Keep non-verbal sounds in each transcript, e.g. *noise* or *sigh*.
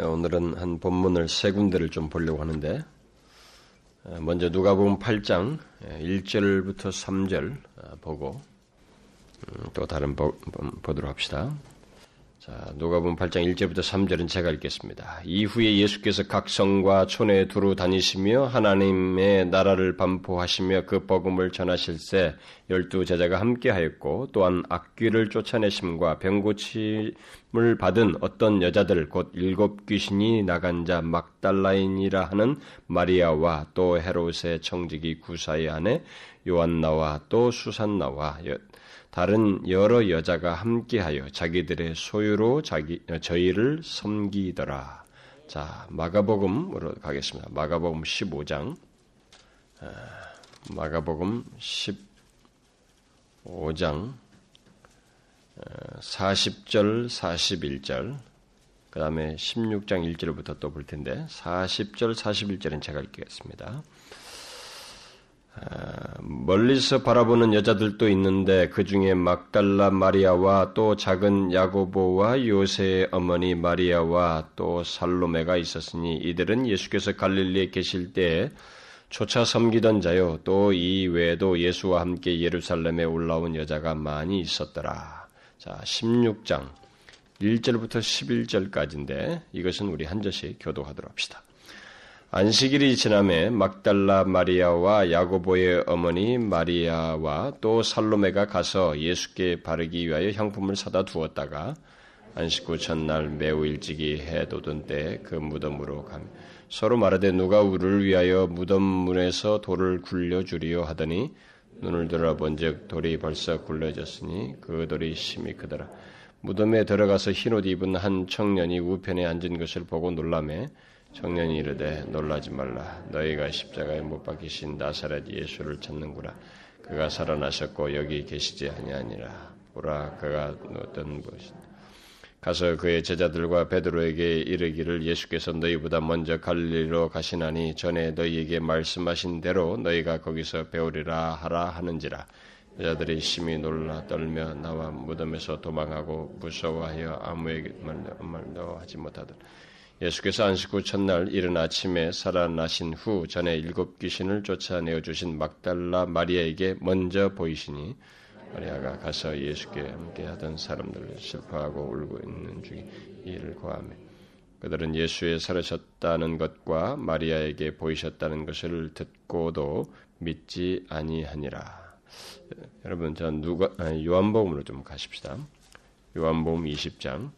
오늘은 한 본문을 세 군데를 좀 보려고 하는데 먼저 누가복음 8장 1절부터 3절 보고 음, 또 다른 보, 보도록 합시다. 자, 누가복음 8장 1절부터 3절은 제가 읽겠습니다. 이후에 예수께서 각 성과 촌에 두루 다니시며 하나님의 나라를 반포하시며 그 복음을 전하실새 열두 제자가 함께하였고 또한 악귀를 쫓아내심과 병고침을 받은 어떤 여자들 곧 일곱 귀신이 나간 자 막달라인이라 하는 마리아와 또 헤롯의 청지기 구사의 아내 요한나와 또 수산나와 다른 여러 여자가 함께하여 자기들의 소유로 자기 어, 저희를 섬기더라. 자, 마가복음으로 가겠습니다. 마가복음 15장. 어, 마가복음 15장 40절, 41절, 그 다음에 16장 1절부터 또 볼 텐데, 40절, 41절은 제가 읽겠습니다. 멀리서 바라보는 여자들도 있는데 그 중에 막달라 마리아와 또 작은 야고보와 요새의 어머니 마리아와 또 살로메가 있었으니 이들은 예수께서 갈릴리에 계실 때에 조차 섬기던 자요 또 이 외에도 예수와 함께 예루살렘에 올라온 여자가 많이 있었더라. 자, 16장 1절부터 11절까지인데 이것은 우리 한 절씩 교도하도록 합시다. 안식일이 지남에 막달라 마리아와 야고보의 어머니 마리아와 또 살로메가 가서 예수께 바르기 위하여 향품을 사다 두었다가 안식 후 첫날 매우 일찍이 해 돋은 때 그 무덤으로 가며 서로 말하되 누가 우리를 위하여 무덤 문에서 돌을 굴려 주리요 하더니 눈을 들어본즉 돌이 벌써 굴려졌으니 그 돌이 심히 크더라. 무덤에 들어가서 흰옷 입은 한 청년이 우편에 앉은 것을 보고 놀라매 청년이 이르되 놀라지 말라 너희가 십자가에 못 박히신 나사렛 예수를 찾는구나 그가 살아나셨고 여기 계시지 아니하니라 보라 그가 어떤 것이다 가서 그의 제자들과 베드로에게 이르기를 예수께서 너희보다 먼저 갈릴리로 가시나니 전에 너희에게 말씀하신 대로 너희가 거기서 배우리라 하라 하는지라 여자들이 심히 놀라 떨며 나와 무덤에서 도망하고 무서워하여 아무에게 말도 하지 못하더라 예수께서 안식 후 첫날 이른 아침에 살아나신 후 전에 일곱 귀신을 쫓아내어 주신 막달라 마리아에게 먼저 보이시니 마리아가 가서 예수께 함께 하던 사람들을 슬퍼하고 울고 있는 중에 이를 고하며 그들은 예수의 살으셨다는 것과 마리아에게 보이셨다는 것을 듣고도 믿지 아니하니라. 여러분, 저 누가 요한복음으로 좀 가십시다. 요한복음 20장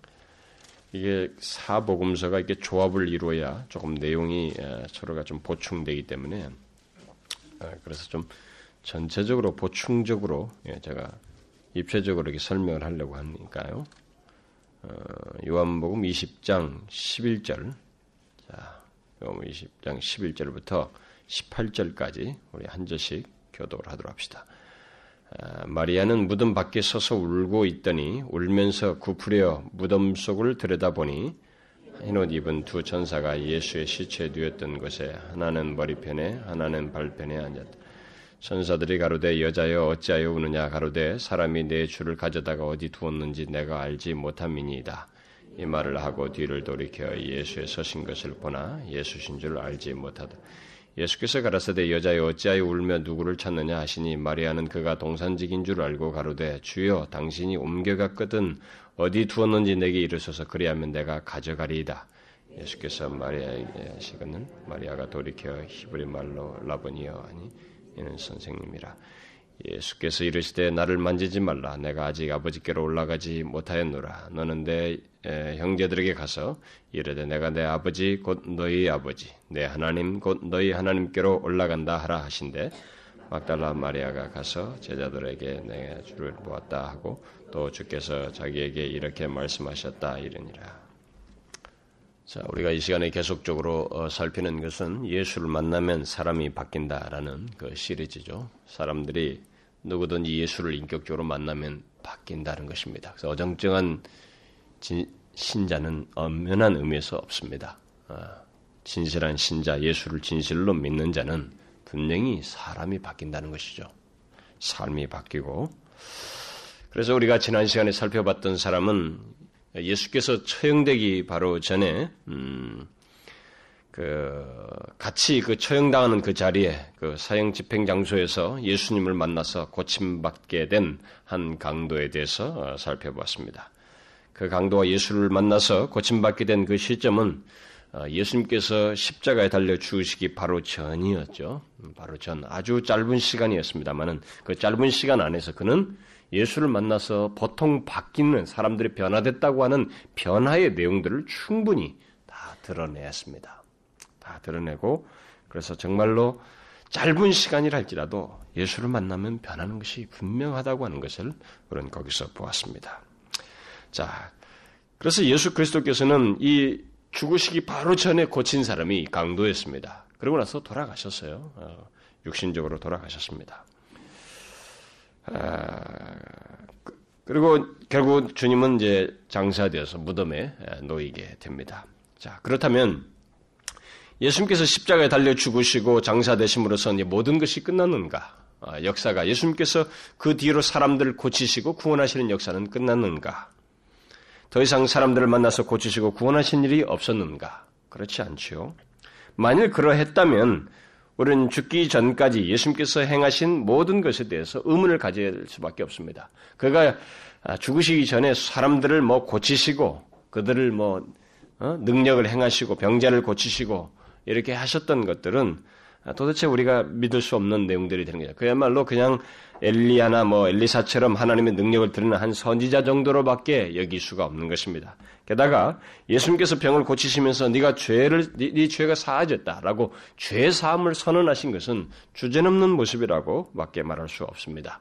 이게 사복음서가 이렇게 조합을 이루어야 조금 내용이 서로가 좀 보충되기 때문에 그래서 좀 전체적으로 보충적으로 예, 제가 입체적으로 이렇게 설명을 하려고 하니까요. 어, 요한복음 20장 11절, 자, 요한복음 20장 11절부터 18절까지 우리 한 절씩 교독을 하도록 합시다. 아, 마리아는 무덤 밖에 서서 울고 있더니 울면서 구부려 무덤 속을 들여다보니 흰옷 입은 두 천사가 예수의 시체에 누웠던 곳에 하나는 머리편에 하나는 발편에 앉았다. 천사들이 가로되 여자여 어찌하여 우느냐 가로되 사람이 내 주를 가져다가 어디 두었는지 내가 알지 못함이니이다. 이 말을 하고 뒤를 돌이켜 예수의 서신 것을 보나 예수신 줄 알지 못하다. 예수께서 가라사대 여자여 어찌하여 울며 누구를 찾느냐 하시니 마리아는 그가 동산직인 줄 알고 가로되 주여 당신이 옮겨갔거든 어디 두었는지 내게 이르소서 그리하면 내가 가져가리이다. 예수께서 마리아에게 하시거늘 마리아가 돌이켜 히브리 말로 라보니어 하니 이는 선생님이라. 예수께서 이르시되 나를 만지지 말라. 내가 아직 아버지께로 올라가지 못하였노라. 너는 내 형제들에게 가서 이르되 내가 내 아버지 곧 너희 아버지, 내 하나님 곧 너희 하나님께로 올라간다 하라 하신대. 막달라 마리아가 가서 제자들에게 내 주를 보았다 하고 또 주께서 자기에게 이렇게 말씀하셨다 이르니라. 자, 우리가 이 시간에 계속적으로 어, 살피는 것은 예수를 만나면 사람이 바뀐다라는 그 시리즈죠. 사람들이 누구든지 예수를 인격적으로 만나면 바뀐다는 것입니다. 그래서 어정쩡한 진, 신자는 엄연한 의미에서 없습니다. 아, 진실한 신자, 예수를 진실로 믿는 자는 분명히 사람이 바뀐다는 것이죠. 삶이 바뀌고. 그래서 우리가 지난 시간에 살펴봤던 사람은 예수께서 처형되기 바로 전에 음, 그 같이 그 처형당하는 그 자리에 그 사형 집행 장소에서 예수님을 만나서 고침받게 된 한 강도에 대해서 어, 살펴보았습니다. 그 강도와 예수를 만나서 고침받게 된 그 시점은 어, 예수님께서 십자가에 달려 죽으시기 바로 전이었죠. 음, 바로 전 아주 짧은 시간이었습니다만은 그 짧은 시간 안에서 그는 예수를 만나서 보통 바뀌는 사람들이 변화됐다고 하는 변화의 내용들을 충분히 다 드러내었습니다. 다 드러내고 그래서 정말로 짧은 시간이라 할지라도 예수를 만나면 변하는 것이 분명하다고 하는 것을 우리는 거기서 보았습니다. 자, 그래서 예수 그리스도께서는 이 죽으시기 바로 전에 고친 사람이 강도였습니다. 그러고 나서 돌아가셨어요. 어, 육신적으로 돌아가셨습니다. 아, 그리고 결국 주님은 이제 장사되어서 무덤에 놓이게 됩니다. 자, 그렇다면 예수님께서 십자가에 달려 죽으시고 장사되심으로써 모든 것이 끝났는가? 아, 역사가 예수님께서 그 뒤로 사람들을 고치시고 구원하시는 역사는 끝났는가? 더 이상 사람들을 만나서 고치시고 구원하신 일이 없었는가? 그렇지 않지요. 만일 그러했다면 우리는 죽기 전까지 예수님께서 행하신 모든 것에 대해서 의문을 가질 수밖에 없습니다. 그가 죽으시기 전에 사람들을 뭐 고치시고 그들을 뭐 어? 능력을 행하시고 병자를 고치시고 이렇게 하셨던 것들은 도대체 우리가 믿을 수 없는 내용들이 되는 거죠. 그야말로 그냥 엘리야나 뭐 엘리사처럼 하나님의 능력을 드리는 한 선지자 정도로밖에 여길 수가 없는 것입니다. 게다가 예수님께서 병을 고치시면서 네가 죄를 네, 네 죄가 사해졌다라고 죄 사함을 선언하신 것은 주제넘는 모습이라고밖에 말할 수 없습니다.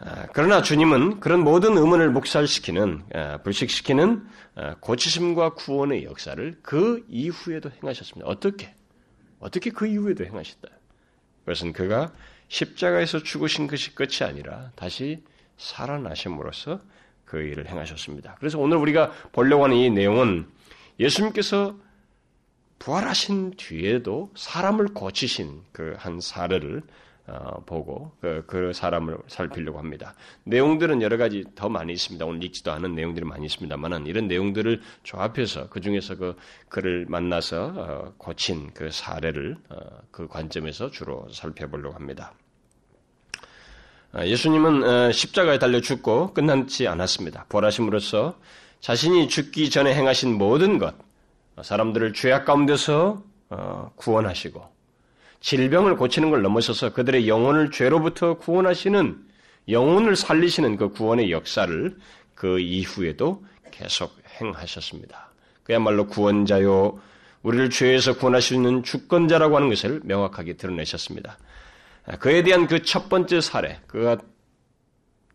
아, 그러나 주님은 그런 모든 의문을 묵살시키는 아, 불식시키는 아, 고치심과 구원의 역사를 그 이후에도 행하셨습니다. 어떻게? 어떻게 그 이후에도 행하셨다? 그것은 그가 십자가에서 죽으신 것이 끝이 아니라 다시 살아나심으로써 그 일을 행하셨습니다. 그래서 오늘 우리가 보려고 하는 이 내용은 예수님께서 부활하신 뒤에도 사람을 고치신 그 한 사례를 어, 보고 그, 그, 사람을 살피려고 합니다. 내용들은 여러 가지 더 많이 있습니다. 오늘 읽지도 않은 내용들이 많이 있습니다만은 이런 내용들을 조합해서 그 중에서 그 그를 만나서 어, 고친 그 사례를 어, 그 관점에서 주로 살펴보려고 합니다. 어, 예수님은 어, 십자가에 달려 죽고 끝난지 않았습니다. 부활하심으로써 자신이 죽기 전에 행하신 모든 것, 사람들을 죄악 가운데서 어, 구원하시고 질병을 고치는 걸 넘어서서 그들의 영혼을 죄로부터 구원하시는 영혼을 살리시는 그 구원의 역사를 그 이후에도 계속 행하셨습니다. 그야말로 구원자요, 우리를 죄에서 있는 주권자라고 하는 것을 명확하게 드러내셨습니다. 그에 대한 그 첫 번째 사례, 그가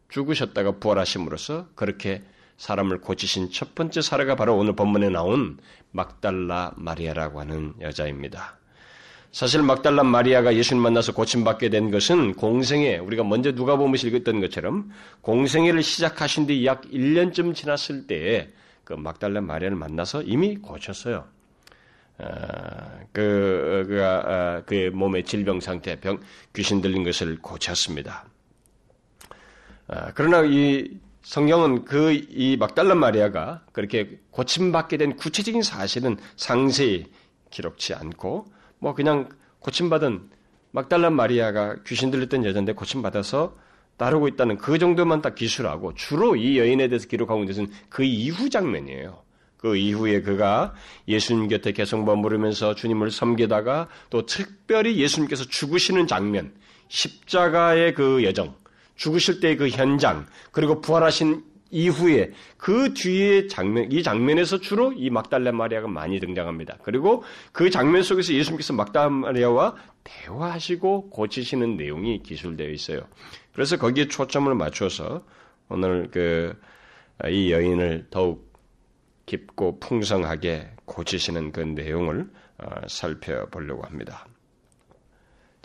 죽으셨다가 부활하심으로써 그렇게 사람을 고치신 첫 번째 사례가 바로 오늘 본문에 나온 막달라 마리아라고 하는 여자입니다. 사실 막달라 마리아가 예수님 만나서 고침받게 된 것은 공생애, 우리가 먼저 누가 보면서 읽었던 것처럼 공생애를 시작하신 뒤 약 1년쯤 지났을 때에 그 막달라 마리아를 만나서 이미 고쳤어요. 아, 그, 아, 그의 몸의 질병 상태, 병, 귀신 들린 것을 고쳤습니다. 아, 그러나 이 성경은 그 이 막달란 마리아가 그렇게 고침받게 된 구체적인 사실은 상세히 기록치 않고 뭐 그냥 고침받은 막달란 마리아가 귀신 들렸던 여자인데 고침받아서 따르고 있다는 그 정도만 딱 기술하고 주로 이 여인에 대해서 기록하고 있는 것은 그 이후 장면이에요. 그 이후에 그가 예수님 곁에 계속 머무르면서 주님을 섬기다가 또 특별히 예수님께서 죽으시는 장면, 십자가의 그 여정, 죽으실 때의 그 현장, 그리고 부활하신 이후에 그 뒤에 장면, 이 장면에서 주로 이 막달라 마리아가 많이 등장합니다. 그리고 그 장면 속에서 예수님께서 막달라 마리아와 대화하시고 고치시는 내용이 기술되어 있어요. 그래서 거기에 초점을 맞춰서 오늘 그 이 여인을 더욱 깊고 풍성하게 고치시는 그 내용을 어, 살펴보려고 합니다.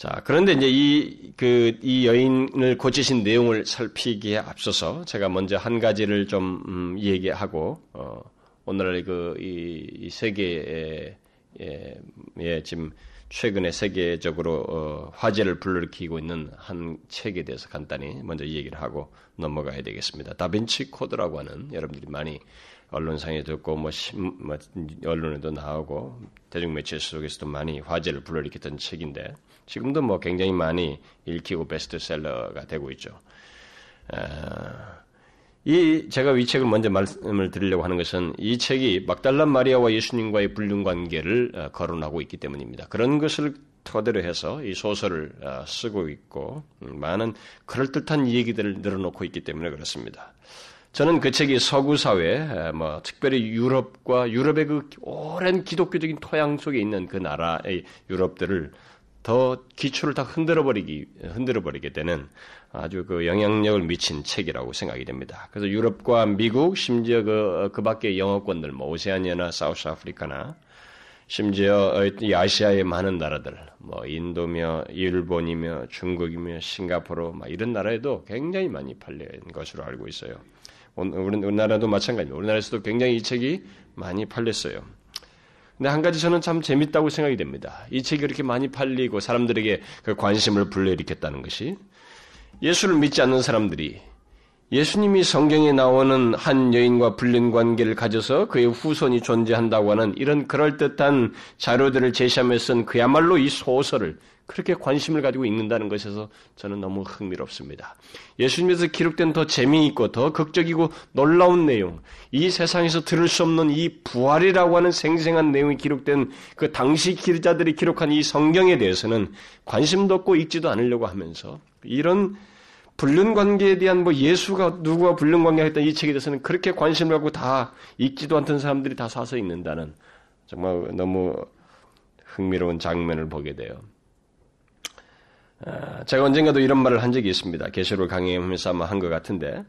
자, 그런데 이제 이, 그, 이 여인을 고치신 내용을 살피기에 앞서서 제가 먼저 한 가지를 좀, 음, 얘기하고, 어, 오늘날 그, 이, 이 세계에, 예, 예, 지금 최근에 세계적으로 어, 화제를 불러일으키고 있는 한 책에 대해서 간단히 먼저 이 얘기를 하고 넘어가야 되겠습니다. 다빈치 코드라고 하는 여러분들이 많이 언론상에 듣고 뭐, 신, 뭐 언론에도 나오고 대중매체 속에서도 많이 화제를 불러일으켰던 책인데 지금도 뭐 굉장히 많이 읽히고 베스트셀러가 되고 있죠. 아, 이 제가 이 책을 먼저 말씀을 드리려고 하는 것은 이 책이 막달란 마리아와 예수님과의 불륜 관계를 어, 거론하고 있기 때문입니다. 그런 것을 토대로 해서 이 소설을 어, 쓰고 있고 음, 많은 그럴듯한 얘기들을 늘어놓고 있기 때문에 그렇습니다. 저는 그 책이 서구 사회, 뭐 특별히 유럽과 유럽의 그 오랜 기독교적인 토양 속에 있는 그 나라의 유럽들을 더 기초를 다 흔들어 버리기 흔들어 버리게 되는 아주 그 영향력을 미친 책이라고 생각이 됩니다. 그래서 유럽과 미국 심지어 그, 그 밖의 영어권들 뭐 오세아니아나 사우스 아프리카나 심지어 이 아시아의 많은 나라들 뭐 인도며 일본이며 중국이며 싱가포르 막 이런 나라에도 굉장히 많이 팔린 것으로 알고 있어요. 우리나라도 마찬가지입니다. 우리나라에서도 굉장히 이 책이 많이 팔렸어요. 근데 한 가지 저는 참 재밌다고 생각이 됩니다. 이 책이 그렇게 많이 팔리고 사람들에게 그 관심을 불러일으켰다는 것이 예수를 믿지 않는 사람들이 예수님이 성경에 나오는 한 여인과 불륜 관계를 가져서 그의 후손이 존재한다고 하는 이런 그럴듯한 자료들을 제시하면서 쓴 그야말로 이 소설을 그렇게 관심을 가지고 읽는다는 것에서 저는 너무 흥미롭습니다. 예수님에서 기록된 더 재미있고 더 극적이고 놀라운 내용, 이 세상에서 들을 수 없는 이 부활이라고 하는 생생한 내용이 기록된 그 당시 기자들이 기록한 이 성경에 대해서는 관심도 없고 읽지도 않으려고 하면서 이런 불륜 관계에 대한 뭐 예수가 누구와 불륜 관계가 했던 이 책에 대해서는 그렇게 관심을 갖고 다 읽지도 않던 사람들이 다 사서 읽는다는 정말 너무 흥미로운 장면을 보게 돼요. 아, 제가 언젠가도 이런 말을 한 적이 있습니다. 계시록 강의하면서 아마 한 것 같은데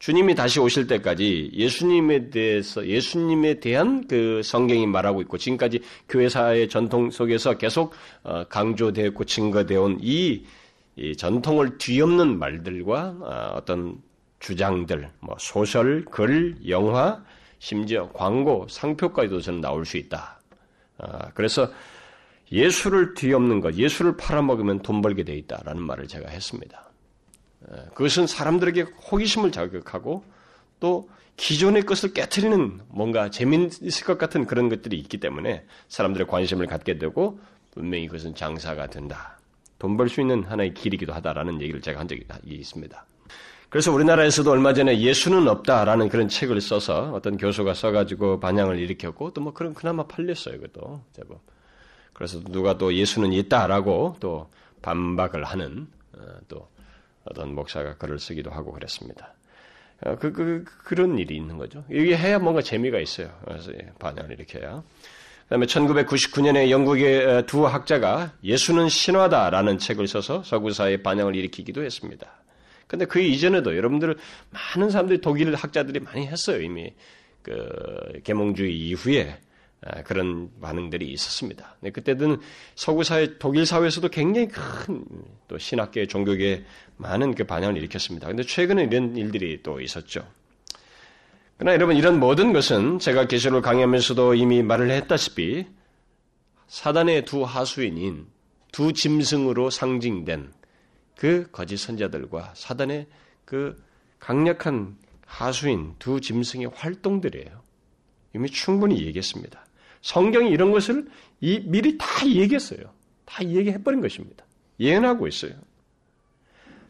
주님이 다시 오실 때까지 예수님에 대해서 예수님에 대한 그 성경이 말하고 있고 지금까지 교회사의 전통 속에서 계속 어, 강조되었고 증거되어 온이 이 전통을 뒤엎는 말들과 어, 어떤 주장들, 뭐 소설, 글, 영화, 심지어 광고, 상표까지도 저는 나올 수 있다. 어, 그래서 예수를 뒤엎는 것, 예수를 팔아먹으면 돈 벌게 돼 있다라는 말을 제가 했습니다. 어, 그것은 사람들에게 호기심을 자극하고 또 기존의 것을 깨뜨리는 뭔가 재미있을 것 같은 그런 것들이 있기 때문에 사람들의 관심을 갖게 되고 분명히 그것은 장사가 된다. 돈 벌 수 있는 하나의 길이기도 하다라는 얘기를 제가 한 적이 있습니다. 그래서 우리나라에서도 얼마 전에 예수는 없다라는 그런 책을 써서 어떤 교수가 써가지고 반향을 일으켰고 또 뭐 그런 그나마 팔렸어요, 그것도 제법. 그래서 누가 또 예수는 있다라고 또 반박을 하는 어, 또 어떤 목사가 글을 쓰기도 하고 그랬습니다. 어, 그, 그, 그런 일이 있는 거죠. 이게 해야 뭔가 재미가 있어요. 그래서 반향을 일으켜야. 그 다음에 1999년에 영국의 두 학자가 예수는 신화다라는 책을 써서 서구사의 반영을 일으키기도 했습니다. 근데 그 이전에도 여러분들 많은 사람들이 독일 학자들이 많이 했어요. 이미 그 계몽주의 이후에 그런 반응들이 있었습니다. 그때는 서구 사회, 독일 사회에서도 굉장히 큰 또 신학계, 종교계 많은 그 반영을 일으켰습니다. 근데 최근에 이런 일들이 또 있었죠. 그러나 여러분 이런 모든 것은 제가 계시록을 강의하면서도 이미 말을 했다시피 사단의 두 하수인인 두 짐승으로 상징된 그 거짓 선자들과 사단의 그 강력한 하수인 두 짐승의 활동들이에요. 이미 충분히 얘기했습니다. 성경이 이런 것을 미리 다 얘기했어요. 다 얘기해버린 것입니다. 예언하고 있어요.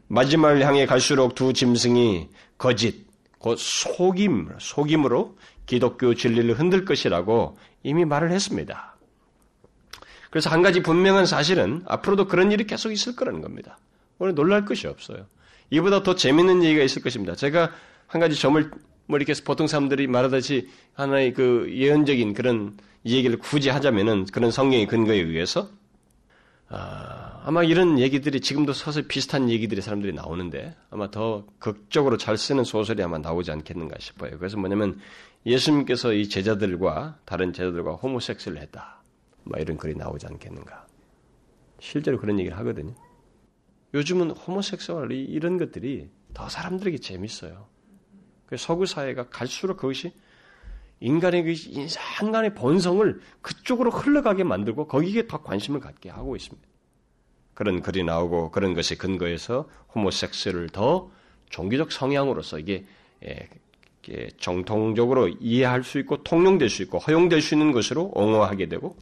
마지막을 향해 갈수록 두 짐승이 거짓, 곧 속임, 속임으로 기독교 진리를 흔들 것이라고 이미 말을 했습니다. 그래서 한 가지 분명한 사실은 앞으로도 그런 일이 계속 있을 거라는 겁니다. 오늘 놀랄 것이 없어요. 이보다 더 재밌는 얘기가 있을 것입니다. 제가 한 가지 점을 뭐 이렇게 보통 사람들이 말하듯이 하나의 그 예언적인 그런 얘기를 굳이 하자면은 그런 성경의 근거에 의해서 아, 마 이런 얘기들이 지금도 서서 비슷한 얘기들이 사람들이 나오는데 아마 더 극적으로 잘 쓰는 소설이 아마 나오지 않겠는가 싶어요. 그래서 뭐냐면 예수님께서 이 제자들과 다른 제자들과 호모섹스를 했다. 뭐 이런 글이 나오지 않겠는가. 실제로 그런 얘기를 하거든요. 요즘은 호모섹스얼 이런 것들이 더 사람들에게 재밌어요. 서구 사회가 갈수록 그것이 인간의 그 인간의 본성을 그쪽으로 흘러가게 만들고 거기에 더 관심을 갖게 하고 있습니다. 그런 글이 나오고 그런 것에 근거해서 호모섹스를 더 종교적 성향으로서 이게 예, 정통적으로 이해할 수 있고 통용될 수 있고 허용될 수 있는 것으로 옹호하게 되고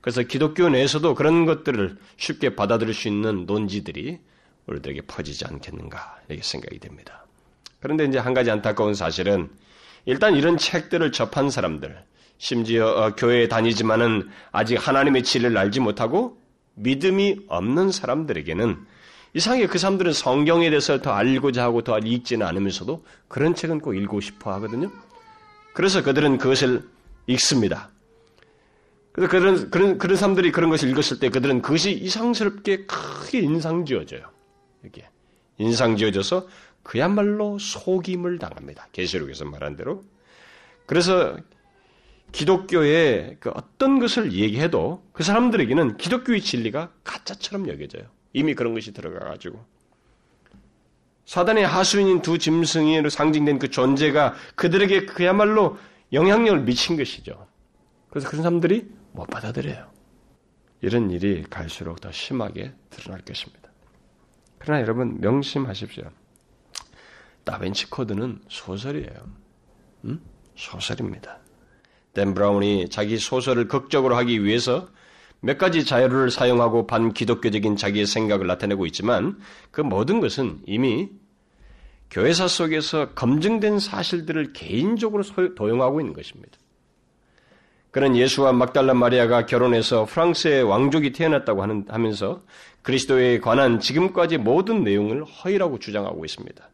그래서 기독교 내에서도 그런 것들을 쉽게 받아들일 수 있는 논지들이 우리들에게 퍼지지 않겠는가 이렇게 생각이 됩니다. 그런데 이제 한 가지 안타까운 사실은 일단 이런 책들을 접한 사람들, 심지어 어, 교회에 다니지만은 아직 하나님의 진리를 알지 못하고 믿음이 없는 사람들에게는 이상하게 그 사람들은 성경에 대해서 더 알고자 하고 더 읽지는 않으면서도 그런 책은 꼭 읽고 싶어 하거든요. 그래서 그들은 그것을 읽습니다. 그래서 그런, 그런, 그런 사람들이 그런 것을 읽었을 때 그들은 그것이 이상스럽게 크게 인상 지어져요. 이렇게. 인상 지어져서 그야말로 속임을 당합니다. 계시록에서 말한 대로. 그래서 기독교의 그 어떤 것을 얘기해도 그 사람들에게는 기독교의 진리가 가짜처럼 여겨져요. 이미 그런 것이 들어가가지고. 사단의 하수인인 두 짐승으로 상징된 그 존재가 그들에게 그야말로 영향력을 미친 것이죠. 그래서 그런 사람들이 못 받아들여요. 이런 일이 갈수록 더 심하게 드러날 것입니다. 그러나 여러분 명심하십시오. 다빈치 코드는 소설이에요. 음? 소설입니다. 댄 브라운이 자기 소설을 극적으로 하기 위해서 몇 가지 자료를 사용하고 반기독교적인 자기의 생각을 나타내고 있지만 그 모든 것은 이미 교회사 속에서 검증된 사실들을 개인적으로 도용하고 있는 것입니다. 그는 예수와 막달라 마리아가 결혼해서 프랑스의 왕족이 태어났다고 하면서 그리스도에 관한 지금까지 모든 내용을 허위라고 주장하고 있습니다.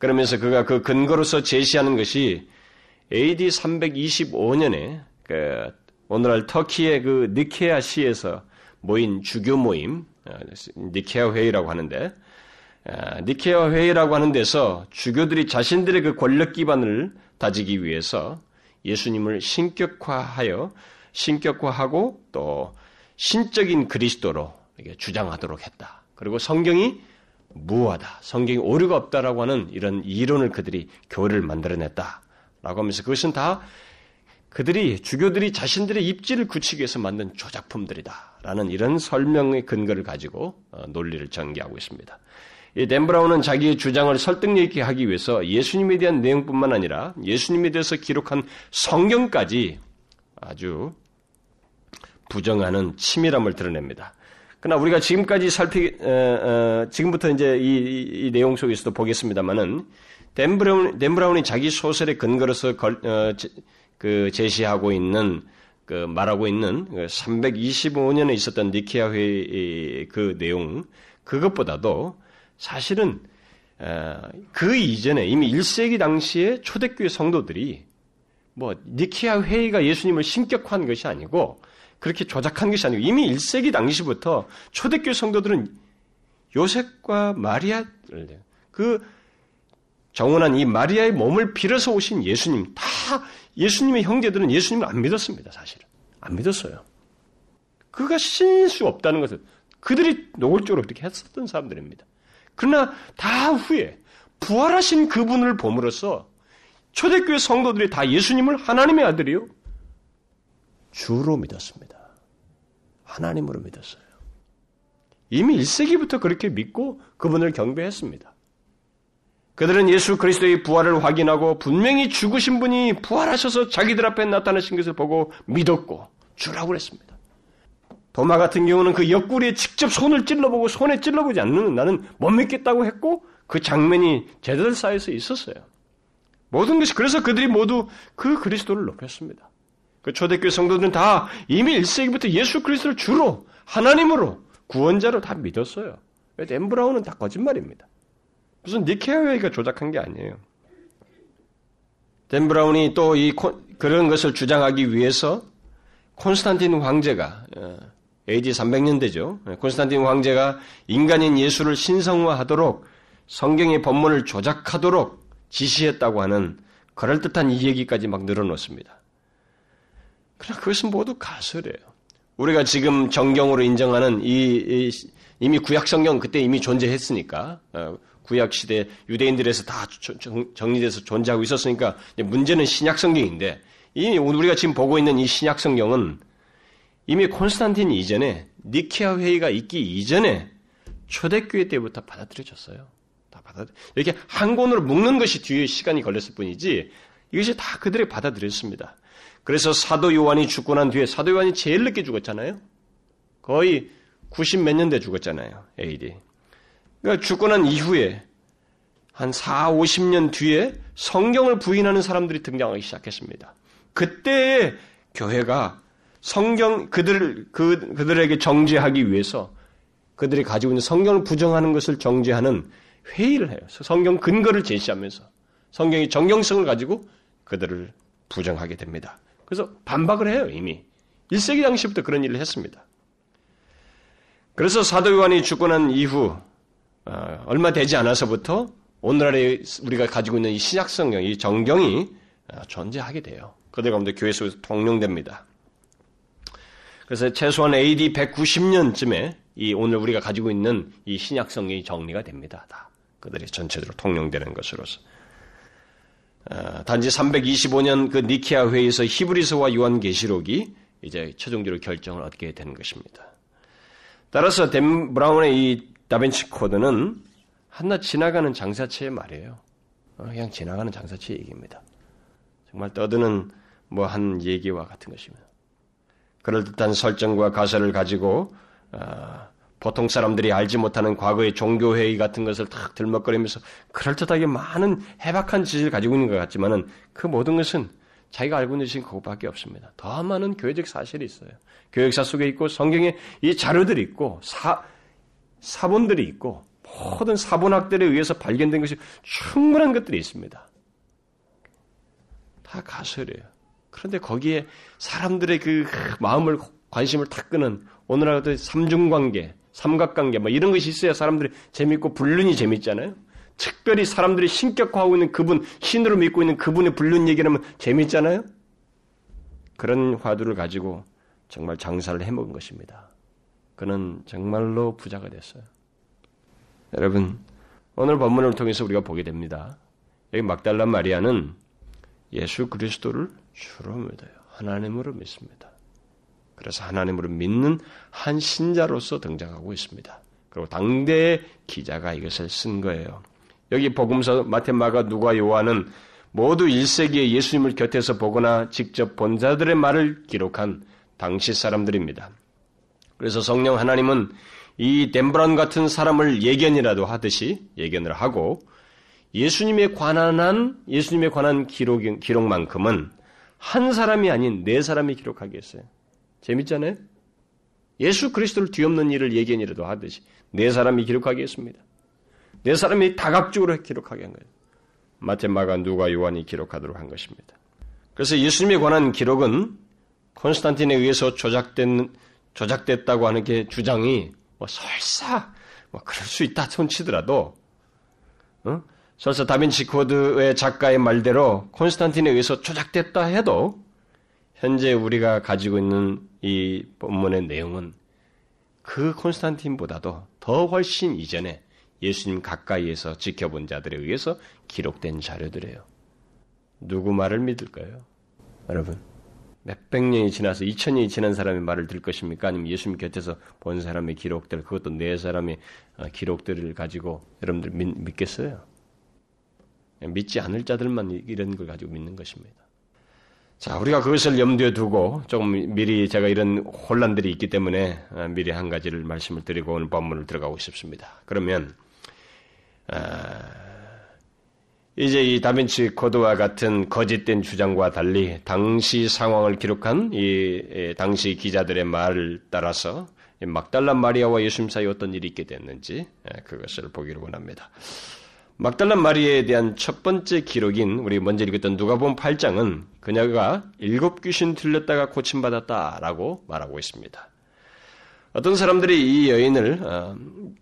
그러면서 그가 그 근거로서 제시하는 것이 AD 325년에 그 오늘날 터키의 그 니케아 시에서 모인 주교 모임 어, 니케아 회의라고 하는데 어, 니케아 회의라고 하는 데서 주교들이 자신들의 그 권력 기반을 다지기 위해서 예수님을 신격화하여 신격화하고 또 신적인 그리스도로 주장하도록 했다. 그리고 성경이 무하다, 성경이 오류가 없다라고 하는 이런 이론을 그들이 교회를 만들어냈다. 라고 하면서 그것은 다 그들이, 주교들이 자신들의 입지를 굳히기 위해서 만든 조작품들이다. 라는 이런 설명의 근거를 가지고 어, 논리를 전개하고 있습니다. 이 댄브라운은 자기의 주장을 설득력 있게 하기 위해서 예수님에 대한 내용뿐만 아니라 예수님에 대해서 기록한 성경까지 아주 부정하는 치밀함을 드러냅니다. 그러나 우리가 지금까지 살피, 어, 어, 지금부터 이제 이, 이, 이, 내용 속에서도 보겠습니다만은 댄 브라운, 댄 브라운이 자기 소설의 근거로서 걸, 어, 제, 그 제시하고 있는 그 말하고 있는 325년에 그 있었던 니케아 회의 그 내용 그것보다도 사실은 어, 그 이전에 이미 1세기 당시에 초대교회 성도들이 뭐 니케아 회의가 예수님을 신격화한 것이 아니고 그렇게 조작한 것이 아니고 이미 1세기 당시부터 초대교회 성도들은 요셉과 마리아를 그 정원한 이 마리아의 몸을 빌어서 오신 예수님, 다 예수님의 형제들은 예수님을 안 믿었습니다, 사실은. 안 믿었어요. 그가 신일 수 없다는 것을 그들이 노골적으로 그렇게 했었던 사람들입니다. 그러나 다 후에 부활하신 그분을 봄으로써 초대교회 성도들이 다 예수님을 하나님의 아들이요. 주로 믿었습니다. 하나님으로 믿었어요. 이미 1세기부터 그렇게 믿고 그분을 경배했습니다. 그들은 예수 그리스도의 부활을 확인하고 분명히 죽으신 분이 부활하셔서 자기들 앞에 나타나신 것을 보고 믿었고 주라고 그랬습니다. 도마 같은 경우는 그 옆구리에 직접 손을 찔러보고 손에 찔러보지 않는 나는 못 믿겠다고 했고 그 장면이 제자들 사이에서 있었어요. 모든 것이 그래서 그들이 모두 그 그리스도를 높였습니다. 그 초대교회 성도들은 다 이미 1세기부터 예수 그리스도를 주로 하나님으로 구원자로 다 믿었어요. 댄 브라운은 다 거짓말입니다. 무슨 니케아회의가 조작한 게 아니에요. 댄 브라운이 또 이 그런 것을 주장하기 위해서 콘스탄틴 황제가 AD 어, 300년대죠. 콘스탄틴 황제가 인간인 예수를 신성화하도록 성경의 본문을 조작하도록 지시했다고 하는 그럴듯한 이 얘기까지 막 늘어놓습니다. 그러나 그것은 모두 가설이에요. 우리가 지금 정경으로 인정하는 이, 이 이미 구약 성경 그때 이미 존재했으니까 어, 구약 시대 유대인들에서 다 정리돼서 존재하고 있었으니까 문제는 신약 성경인데 이 우리가 지금 보고 있는 이 신약 성경은 이미 콘스탄틴 이전에 니케아 회의가 있기 이전에 초대교회 때부터 받아들여졌어요. 다 받아 이렇게 한 권으로 묶는 것이 뒤에 시간이 걸렸을 뿐이지 이것이 다 그들이 받아들였습니다. 그래서 사도 요한이 죽고 난 뒤에 사도 요한이 제일 늦게 죽었잖아요. 거의 90 몇 년대 죽었잖아요. AD. 그러니까 죽고 난 이후에 한 4, 50년 뒤에 성경을 부인하는 사람들이 등장하기 시작했습니다. 그때의 교회가 성경 그들 그 그들에게 정죄하기 위해서 그들이 가지고 있는 성경을 부정하는 것을 정죄하는 회의를 해요. 성경 근거를 제시하면서 성경의 정경성을 가지고 그들을 부정하게 됩니다. 그래서 반박을 해요, 이미. 1세기 당시부터 그런 일을 했습니다. 그래서 사도 요한이 죽고 난 이후 어, 얼마 되지 않아서부터 오늘날에 우리가 가지고 있는 이 신약 성경, 이 정경이 어, 존재하게 돼요. 그들 가운데 교회 속에서 통용됩니다. 그래서 최소한 AD 190년쯤에 이 오늘 우리가 가지고 있는 이 신약 성경이 정리가 됩니다. 다 그들이 전체적으로 통용되는 것으로서. 어, 단지 325년 그 니케아 회의에서 히브리서와 요한계시록이 이제 최종적으로 결정을 얻게 되는 것입니다. 따라서 댐 브라운의 이 다빈치 코드는 하나 지나가는 장사체의 말이에요. 어, 그냥 지나가는 장사체 얘기입니다. 정말 떠드는 뭐 한 얘기와 같은 것입니다. 그럴듯한 설정과 가설을 가지고 어, 보통 사람들이 알지 못하는 과거의 종교회의 같은 것을 탁 들먹거리면서 그럴듯하게 많은 해박한 지식을 가지고 있는 것 같지만은 그 모든 것은 자기가 알고 있는 것은 그것밖에 없습니다. 더 많은 교회적 사실이 있어요. 교역사 속에 있고 성경에 이 자료들이 있고 사, 사본들이 있고 모든 사본학들에 의해서 발견된 것이 충분한 것들이 있습니다. 다 가설이에요. 그런데 거기에 사람들의 그 마음을 관심을 탁 끄는 오늘날 같은 삼중관계, 삼각관계 뭐 이런 것이 있어야 사람들이 재밌고 불륜이 재밌잖아요. 특별히 사람들이 신격화하고 있는 그분, 신으로 믿고 있는 그분의 불륜 얘기를 하면 재밌잖아요. 그런 화두를 가지고 정말 장사를 해먹은 것입니다. 그는 정말로 부자가 됐어요. 여러분, 오늘 본문을 통해서 우리가 보게 됩니다. 여기 막달란 마리아는 예수 그리스도를 주로 믿어요. 하나님으로 믿습니다. 그래서 하나님으로 믿는 한 신자로서 등장하고 있습니다. 그리고 당대의 기자가 이것을 쓴 거예요. 여기 복음서 마테 마가 누가 요한은 모두 1세기에 예수님을 곁에서 보거나 직접 본 자들의 말을 기록한 당시 사람들입니다. 그래서 성령 하나님은 이 덴브란 같은 사람을 예견이라도 하듯이 예견을 하고 예수님에 관한 예수님에 관한 기록 기록만큼은 한 사람이 아닌 네 사람이 기록하게 했어요. 재밌잖아요? 예수 그리스도를 뒤엎는 일을 예견이라도 하듯이 네 사람이 기록하게 했습니다. 네 사람이 다각적으로 기록하게 한 거예요. 마테마가 누가 요한이 기록하도록 한 것입니다. 그래서 예수님에 관한 기록은 콘스탄틴에 의해서 조작된 조작됐다고 하는 게 주장이 뭐 설사 뭐 그럴 수 있다 손치더라도 어? 설사 다빈치 코드의 작가의 말대로 콘스탄틴에 의해서 조작됐다 해도 현재 우리가 가지고 있는 이 본문의 내용은 그 콘스탄틴보다도 더 훨씬 이전에 예수님 가까이에서 지켜본 자들에 의해서 기록된 자료들이에요. 누구 말을 믿을까요? 여러분, 몇백 년이 지나서 이천 년이 지난 사람의 말을 들 것입니까? 아니면 예수님 곁에서 본 사람의 기록들, 그것도 네 사람의 어, 기록들을 가지고 여러분들 믿, 믿겠어요? 믿지 않을 자들만 이런 걸 가지고 믿는 것입니다. 자, 우리가 그것을 염두에 두고 조금 미리 제가 이런 혼란들이 있기 때문에 어, 미리 한 가지를 말씀을 드리고 오늘 본문을 들어가고 싶습니다. 그러면 아, 이제 이 다빈치 코드와 같은 거짓된 주장과 달리 당시 상황을 기록한 이 당시 기자들의 말을 따라서 막달란 마리아와 예수님 사이 어떤 일이 있게 됐는지 그것을 보기를 원합니다. 막달란 마리아에 대한 첫 번째 기록인 우리 먼저 읽었던 누가복음 8장은 그녀가 일곱 귀신 들렸다가 고침받았다라고 말하고 있습니다. 어떤 사람들이 이 여인을 어,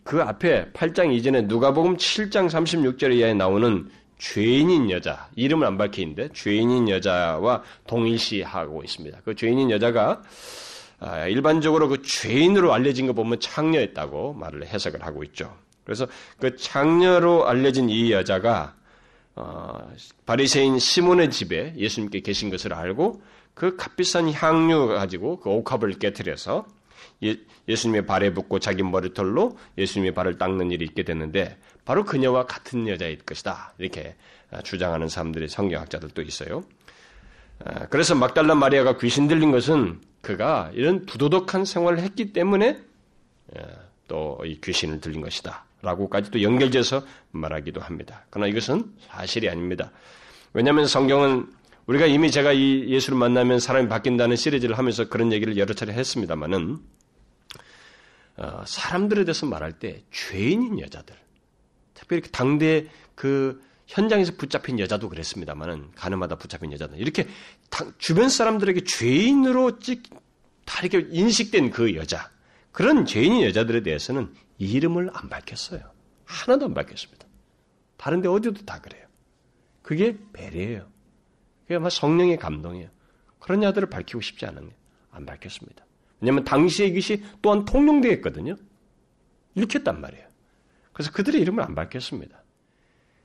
그 앞에 8장 이전에 누가복음 7장 36절 이하에 나오는 죄인인 여자 이름은 안 밝혀 있는데 죄인인 여자와 동일시하고 있습니다. 그 죄인인 여자가 아, 일반적으로 그 죄인으로 알려진 거 보면 창녀였다고 말을 해석을 하고 있죠. 그래서 그 창녀로 알려진 이 여자가 어, 바리새인 시몬의 집에 예수님께 계신 것을 알고 그 값비싼 향유 가지고 그 옥합을 깨뜨려서 예, 수님의 발에 붙고 자기 머리털로 예수님의 발을 닦는 일이 있게 됐는데 바로 그녀와 같은 여자일 것이다 이렇게 아, 주장하는 사람들의 성경학자들도 있어요. 아, 그래서 막달라 마리아가 귀신 들린 것은 그가 이런 부도덕한 생활을 했기 때문에 예, 또이 귀신을 들린 것이다. 라고까지 도 연결돼서 말하기도 합니다. 그러나 이것은 사실이 아닙니다. 왜냐하면 성경은 우리가 이미 제가 이 예수를 만나면 사람이 바뀐다는 시리즈를 하면서 그런 얘기를 여러 차례 했습니다만은 어, 사람들에 대해서 말할 때 죄인인 여자들, 특별히 그 당대 그 현장에서 붙잡힌 여자도 그랬습니다만은 가늠하다 붙잡힌 여자들 이렇게 주변 사람들에게 죄인으로 찍, 다 이렇게 인식된 그 여자 그런 죄인인 여자들에 대해서는 이름을 안 밝혔어요. 하나도 안 밝혔습니다. 다른데 어디도 다 그래요. 그게 배려예요. 그게 아마 성령의 감동이에요. 그런 자들을 밝히고 싶지 않은 안 밝혔습니다. 왜냐하면 당시에 이것이 또한 통용되었거든요. 했단 말이에요. 그래서 그들의 이름을 안 밝혔습니다.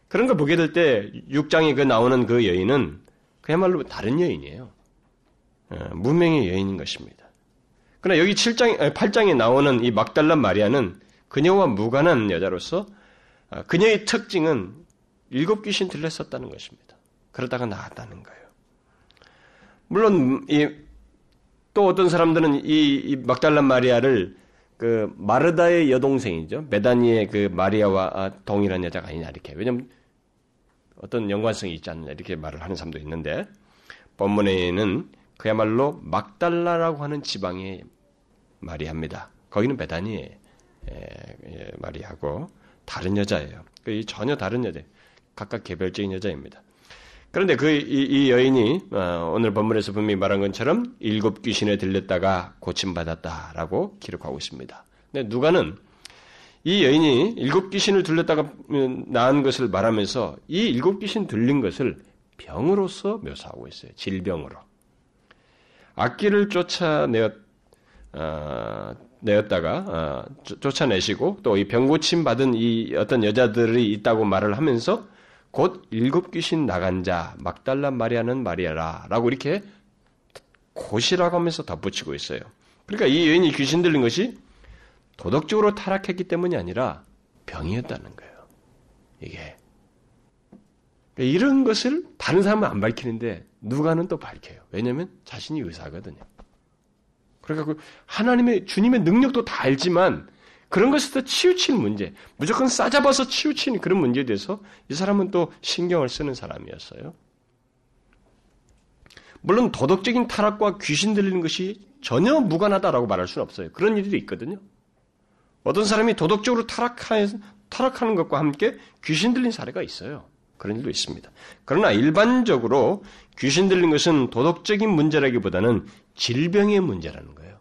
그런 걸 보게 될 때 6장에 그 나오는 그 여인은 그야말로 다른 여인이에요. 어, 무명의 여인인 것입니다. 그러나 여기 7장, 8장에 나오는 이 막달란 마리아는 그녀와 무관한 여자로서 어, 그녀의 특징은 일곱 귀신 들렸었다는 것입니다. 그러다가 나았다는 거예요. 물론 이, 또 어떤 사람들은 이, 이 막달란 마리아를 그 마르다의 여동생이죠. 메다니의 그 마리아와 아, 동일한 여자가 아니냐 이렇게. 왜냐면 어떤 연관성이 있지 않느냐 이렇게 말을 하는 사람도 있는데 본문에는 그야말로 막달라라고 하는 지방의 마리아입니다. 거기는 베다니에 마리아고 다른 여자예요. 그 전혀 다른 여자, 각각 개별적인 여자입니다. 그런데 그 이 여인이 어, 오늘 본문에서 분명히 말한 것처럼 일곱 귀신에 들렸다가 고침받았다라고 기록하고 있습니다. 근데 누가는 이 여인이 일곱 귀신을 들렸다가 음, 나은 것을 말하면서 이 일곱 귀신 들린 것을 병으로서 묘사하고 있어요. 질병으로. 악기를 쫓아내었, 어, 내었다가 어, 쫓아내시고 또 이 병고침 받은 이 어떤 여자들이 있다고 말을 하면서 곧 일곱 귀신 나간 자 막달라 마리아는 마리아라라고 이렇게 곧이라고 하면서 덧붙이고 있어요. 그러니까 이 여인이 귀신 들린 것이 도덕적으로 타락했기 때문이 아니라 병이었다는 거예요. 이게. 그러니까 이런 것을 다른 사람은 안 밝히는데 누가는 또 밝혀요. 왜냐하면 자신이 의사거든요. 그러니까 그 하나님의 주님의 능력도 다 알지만 그런 것에서 치우칠 문제, 무조건 싸잡아서 치우치는 그런 문제에 대해서 이 사람은 또 신경을 쓰는 사람이었어요. 물론 도덕적인 타락과 귀신 들리는 것이 전혀 무관하다라고 말할 수는 없어요. 그런 일도 있거든요. 어떤 사람이 도덕적으로 타락하는 것과 함께 귀신 들린 사례가 있어요. 그런 일도 있습니다. 그러나 일반적으로 귀신 들린 것은 도덕적인 문제라기보다는 질병의 문제라는 거예요.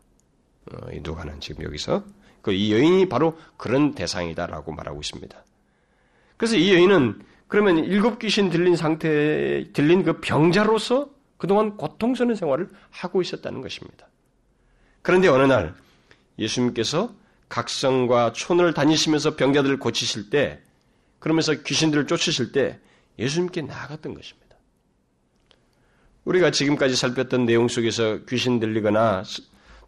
어, 이 누가는 지금 여기서 그 이 여인이 바로 그런 대상이다라고 말하고 있습니다. 그래서 이 여인은 그러면 일곱 귀신 들린 상태에 들린 그 병자로서 그동안 고통스러운 생활을 하고 있었다는 것입니다. 그런데 어느 날 예수님께서 각성과 촌을 다니시면서 병자들을 고치실 때, 그러면서 귀신들을 쫓으실 때 예수님께 나아갔던 것입니다. 우리가 지금까지 살폈던 내용 속에서 귀신 들리거나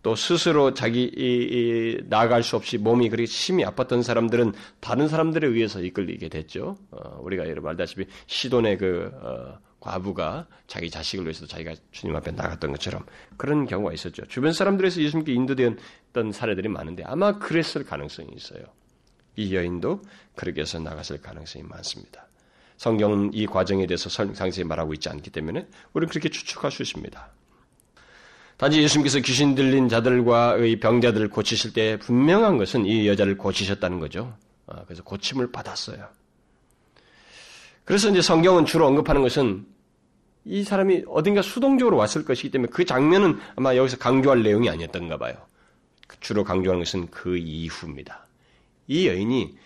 또 스스로 자기 이, 이, 나아갈 수 없이 몸이 그렇게 심히 아팠던 사람들은 다른 사람들에 의해서 이끌리게 됐죠. 어, 우리가 여러 말다시피 시돈의 그 어, 과부가 자기 자식을 위해서 자기가 주님 앞에 나갔던 것처럼 그런 경우가 있었죠. 주변 사람들에서 예수님께 인도되었던 사례들이 많은데 아마 그랬을 가능성이 있어요. 이 여인도 그렇게 해서 나갔을 가능성이 많습니다. 성경은 이 과정에 대해서 상세히 말하고 있지 않기 때문에 우리는 그렇게 추측할 수 있습니다. 단지 예수님께서 귀신 들린 자들과의 병자들을 고치실 때 분명한 것은 이 여자를 고치셨다는 거죠. 아, 그래서 고침을 받았어요. 그래서 이제 성경은 주로 언급하는 것은 이 사람이 어딘가 수동적으로 왔을 것이기 때문에 그 장면은 아마 여기서 강조할 내용이 아니었던가 봐요. 주로 강조하는 것은 그 이후입니다. 이 여인이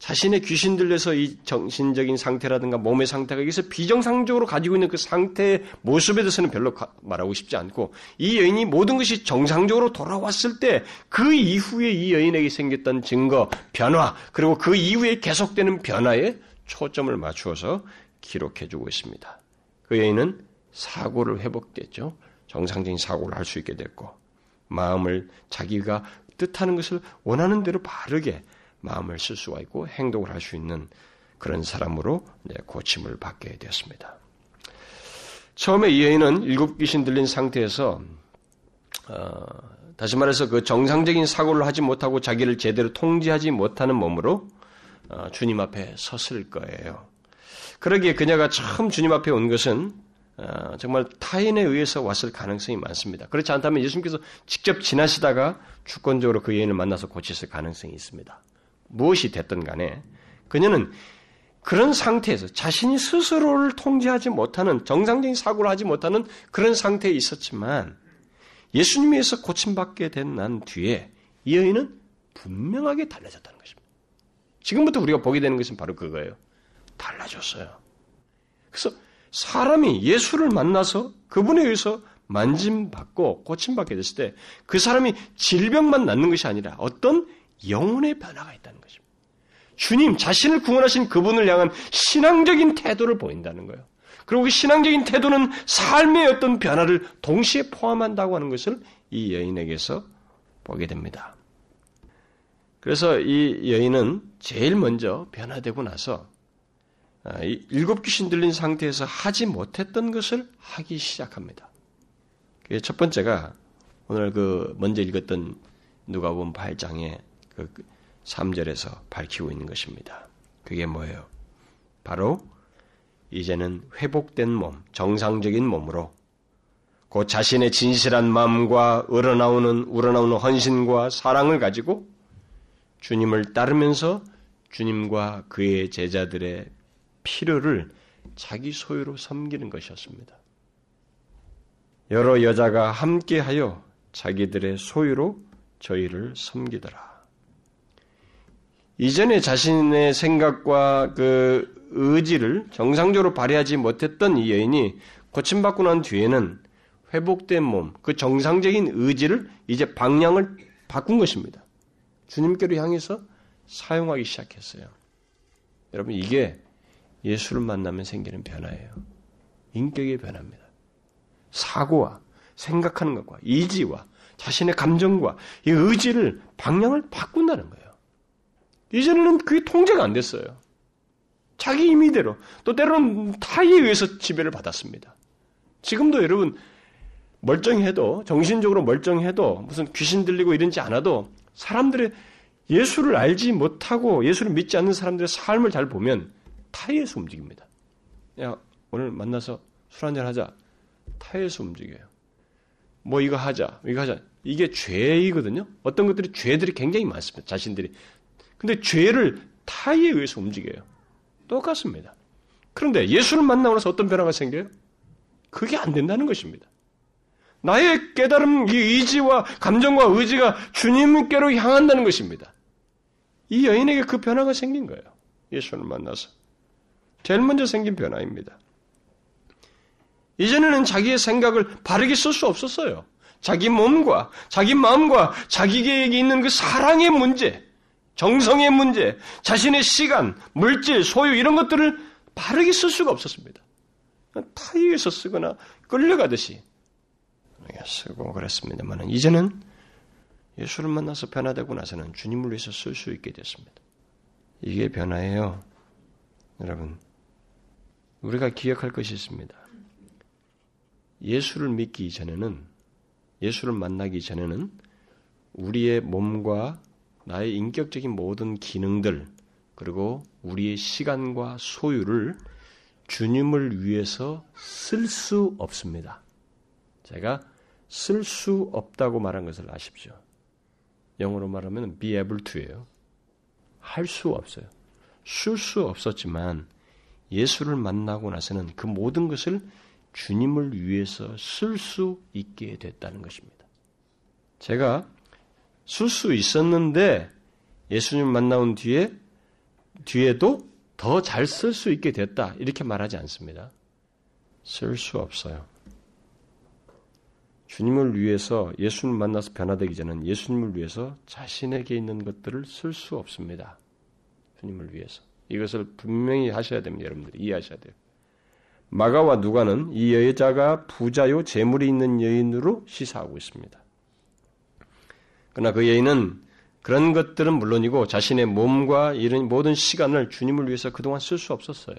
자신의 귀신 들려서 이 정신적인 상태라든가 몸의 상태가 여기서 비정상적으로 가지고 있는 그 상태의 모습에 대해서는 별로 말하고 싶지 않고 이 여인이 모든 것이 정상적으로 돌아왔을 때 그 이후에 이 여인에게 생겼던 증거, 변화, 그리고 그 이후에 계속되는 변화에 초점을 맞추어서 기록해주고 있습니다. 그 여인은 사고를 회복됐죠. 정상적인 사고를 할 수 있게 됐고 마음을 자기가 뜻하는 것을 원하는 대로 바르게 마음을 쓸 수가 있고 행동을 할 수 있는 그런 사람으로 고침을 받게 되었습니다. 처음에 이 여인은 일곱 귀신 들린 상태에서 어, 다시 말해서 그 정상적인 사고를 하지 못하고 자기를 제대로 통제하지 못하는 몸으로 어, 주님 앞에 섰을 거예요. 그러기에 그녀가 처음 주님 앞에 온 것은 어, 정말 타인에 의해서 왔을 가능성이 많습니다. 그렇지 않다면 예수님께서 직접 지나시다가 주권적으로 그 여인을 만나서 고치실 가능성이 있습니다. 무엇이 됐든 간에 그녀는 그런 상태에서 자신이 스스로를 통제하지 못하는 정상적인 사고를 하지 못하는 그런 상태에 있었지만 예수님에서 고침받게 된 난 뒤에 이 여인은 분명하게 달라졌다는 것입니다. 지금부터 우리가 보게 되는 것은 바로 그거예요. 달라졌어요. 그래서 사람이 예수를 만나서 그분에 의해서 만짐받고 고침받게 됐을 때 그 사람이 질병만 낫는 것이 아니라 어떤 영혼의 변화가 있다는 것입니다. 주님 자신을 구원하신 그분을 향한 신앙적인 태도를 보인다는 거예요. 그리고 그 신앙적인 태도는 삶의 어떤 변화를 동시에 포함한다고 하는 것을 이 여인에게서 보게 됩니다. 그래서 이 여인은 제일 먼저 변화되고 나서 아, 일곱 귀신 들린 상태에서 하지 못했던 것을 하기 시작합니다. 첫 번째가 오늘 그 먼저 읽었던 누가복음 8장의 그 3절에서 밝히고 있는 것입니다. 그게 뭐예요? 바로 이제는 회복된 몸, 정상적인 몸으로 그 자신의 진실한 마음과 우러나오는 우러나오는 헌신과 사랑을 가지고 주님을 따르면서 주님과 그의 제자들의 필요를 자기 소유로 섬기는 것이었습니다. 여러 여자가 함께하여 자기들의 소유로 저희를 섬기더라. 이전에 자신의 생각과 그 의지를 정상적으로 발휘하지 못했던 이 여인이 고침받고 난 뒤에는 회복된 몸, 그 정상적인 의지를 이제 방향을 바꾼 것입니다. 주님께로 향해서 사용하기 시작했어요. 여러분, 이게 예수를 만나면 생기는 변화예요. 인격의 변화입니다. 사고와 생각하는 것과 이지와 자신의 감정과 이 의지를 방향을 바꾼다는 거예요. 이전에는 그게 통제가 안 됐어요. 자기 임의대로 또 때로는 타에 의해서 지배를 받았습니다. 지금도 여러분 멀쩡해도 정신적으로 멀쩡해도 무슨 귀신 들리고 이런지 않아도 사람들의 예수를 알지 못하고 예수를 믿지 않는 사람들의 삶을 잘 보면 타에서 움직입니다. 야 오늘 만나서 술 한잔 하자. 타에서 움직여요. 뭐 이거 하자, 이거 하자. 이게 죄이거든요. 어떤 것들이 죄들이 굉장히 많습니다. 자신들이 근데 죄를 타에 의해서 움직여요. 똑같습니다. 그런데 예수를 만나고 나서 어떤 변화가 생겨요? 그게 안 된다는 것입니다. 나의 깨달음, 이 의지와 감정과 의지가 주님께로 향한다는 것입니다. 이 여인에게 그 변화가 생긴 거예요. 예수를 만나서. 제일 먼저 생긴 변화입니다. 이전에는 자기의 생각을 바르게 쓸 수 없었어요. 자기 몸과 자기 마음과 자기에게 있는 그 사랑의 문제, 정성의 문제, 자신의 시간, 물질, 소유 이런 것들을 바르게 쓸 수가 없었습니다. 타의에서 쓰거나 끌려가듯이 쓰고 그랬습니다만 이제는 예수를 만나서 변화되고 나서는 주님을 위해서 쓸 수 있게 됐습니다. 이게 변화예요. 여러분, 우리가 기억할 것이 있습니다. 예수를 믿기 전에는, 예수를 만나기 전에는 우리의 몸과 나의 인격적인 모든 기능들, 그리고 우리의 시간과 소유를 주님을 위해서 쓸 수 없습니다. 제가 쓸 수 없다고 말한 것을 아십시오. 영어로 말하면 be able to예요. 할 수 없어요. 쓸 수 없었지만 예수를 만나고 나서는 그 모든 것을 주님을 위해서 쓸 수 있게 됐다는 것입니다. 제가 쓸 수 있었는데 예수님 만나온 뒤에 뒤에도 더 잘 쓸 수 있게 됐다 이렇게 말하지 않습니다. 쓸 수 없어요. 주님을 위해서 예수님 만나서 변화되기 전엔 예수님을 위해서 자신에게 있는 것들을 쓸 수 없습니다. 주님을 위해서 이것을 분명히 하셔야 됩니다. 여러분들이 이해하셔야 돼요. 마가와 누가는 이 여자가 부자요 재물이 있는 여인으로 시사하고 있습니다. 그러나 그 여인은 그런 것들은 물론이고 자신의 몸과 이런 모든 시간을 주님을 위해서 그동안 쓸 수 없었어요.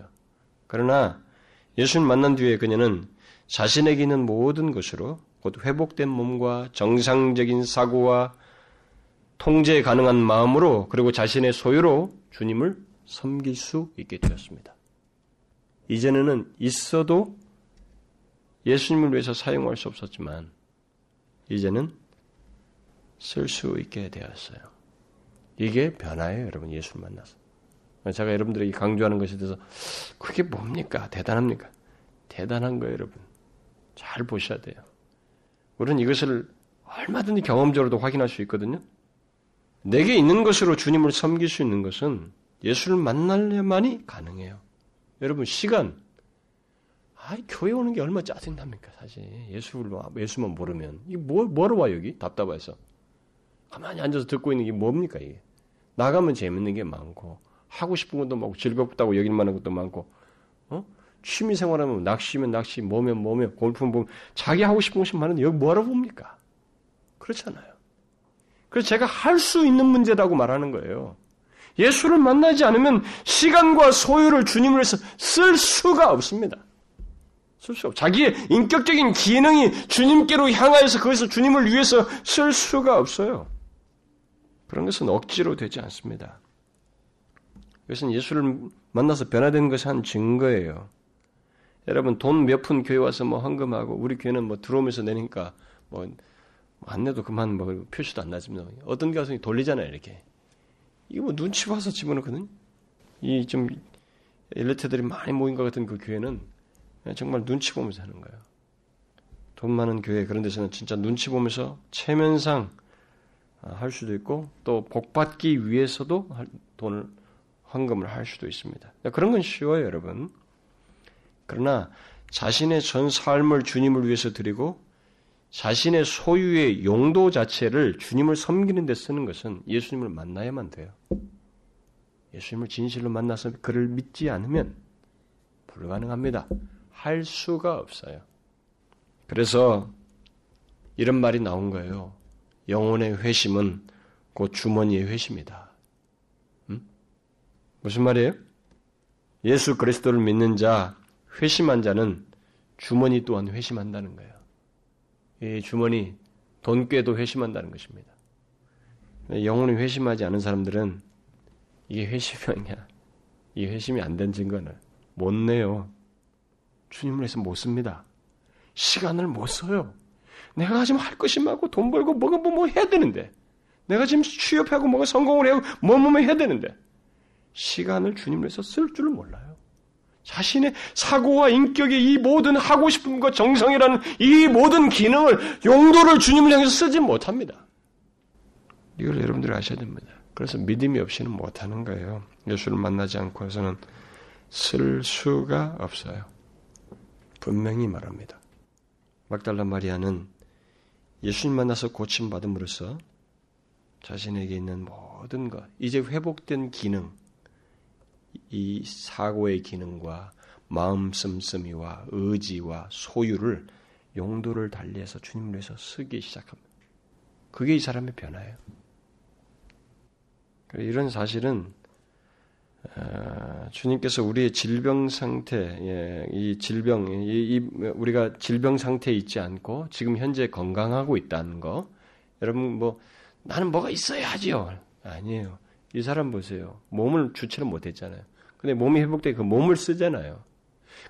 그러나 예수님 만난 뒤에 그녀는 자신에게 있는 모든 것으로 곧 회복된 몸과 정상적인 사고와 통제 가능한 마음으로 그리고 자신의 소유로 주님을 섬길 수 있게 되었습니다. 이전에는 있어도 예수님을 위해서 사용할 수 없었지만 이제는 쓸 수 있게 되었어요. 이게 변화예요, 여러분. 예수를 만나서. 제가 여러분들에게 강조하는 것에 대해서 그게 뭡니까? 대단합니까? 대단한 거예요, 여러분. 잘 보셔야 돼요. 우리는 이것을 얼마든지 경험적으로도 확인할 수 있거든요. 내게 있는 것으로 주님을 섬길 수 있는 것은 예수를 만날려만이 가능해요. 여러분 시간 아, 교회 오는 게 얼마 짜증납니까, 사실. 예수를, 예수만 모르면. 이게 뭐, 뭐로 와, 여기? 답답해서. 가만히 앉아서 듣고 있는 게 뭡니까, 이게? 나가면 재밌는 게 많고, 하고 싶은 것도 많고, 즐겁다고 여길 만한 것도 많고, 어? 취미 생활하면 낚시면 낚시, 뭐면 뭐면, 골프면 보면, 자기 하고 싶은 것이 많은데, 여기 뭐하러 봅니까? 그렇잖아요. 그래서 제가 할 수 있는 문제라고 말하는 거예요. 예수를 만나지 않으면 시간과 소유를 주님을 위해서 쓸 수가 없습니다. 쓸 수 없. 자기의 인격적인 기능이 주님께로 향하여서 거기서 주님을 위해서 쓸 수가 없어요. 그런 것은 억지로 되지 않습니다. 이것은 예수를 만나서 변화된 것이 한 증거예요. 여러분 돈 몇 푼 교회 와서 뭐 헌금하고 우리 교회는 뭐 들어오면서 내니까 뭐 안 내도 그만 뭐 표시도 안 나집니다. 어떤 가서 돌리잖아요 이렇게. 이거 뭐 눈치 봐서 집어넣거든. 이 좀 엘리트들이 많이 모인 것 같은 그 교회는 정말 눈치 보면서 하는 거예요. 돈 많은 교회 그런 데서는 진짜 눈치 보면서 체면상 아, 할 수도 있고 또 복받기 위해서도 돈을 헌금을 할 수도 있습니다. 그런 건 쉬워요, 여러분. 그러나 자신의 전 삶을 주님을 위해서 드리고 자신의 소유의 용도 자체를 주님을 섬기는 데 쓰는 것은 예수님을 만나야만 돼요. 예수님을 진실로 만나서 그를 믿지 않으면 불가능합니다. 할 수가 없어요. 그래서 이런 말이 나온 거예요. 영혼의 회심은 곧 주머니의 회심이다. 음? 무슨 말이에요? 예수 그리스도를 믿는 자, 회심한 자는 주머니 또한 회심한다는 거예요. 이 주머니, 돈 꾀도 회심한다는 것입니다. 영혼이 회심하지 않은 사람들은 이게 회심이 아니야. 이 회심이 안 된 증거는 못 내요. 주님을 위해서 못 씁니다. 시간을 못 써요. 내가 지금 할 것이 많고 돈 벌고 뭐가 뭐, 뭐 해야 되는데 내가 지금 취업하고 뭐가 성공을 해고 뭐뭐 해야 되는데 시간을 주님을 위해서 쓸 줄을 몰라요. 자신의 사고와 인격의 이 모든 하고 것 정성이라는 이 모든 기능을 용도를 주님을 향해서 쓰지 못합니다. 이걸 여러분들이 아셔야 됩니다. 그래서 믿음이 없이는 못하는 거예요. 예수를 만나지 않고서는 쓸 수가 없어요. 분명히 말합니다. 막달라 마리아는 예수님 만나서 고침받음으로써 자신에게 있는 모든 것, 이제 회복된 기능, 이 사고의 기능과 마음 씀씀이와 의지와 소유를 용도를 달리해서 주님을 위해서 쓰기 시작합니다. 그게 이 사람의 변화예요. 이런 사실은 어, 주님께서 우리의 질병 상태, 예, 이 질병, 이, 우리가 질병 상태에 있지 않고 지금 현재 건강하고 있다는 거, 여러분 뭐 나는 뭐가 있어야 하지요. 아니에요. 이 사람 보세요. 몸을 주체를 못했잖아요. 근데 몸이 회복돼 그 몸을 쓰잖아요.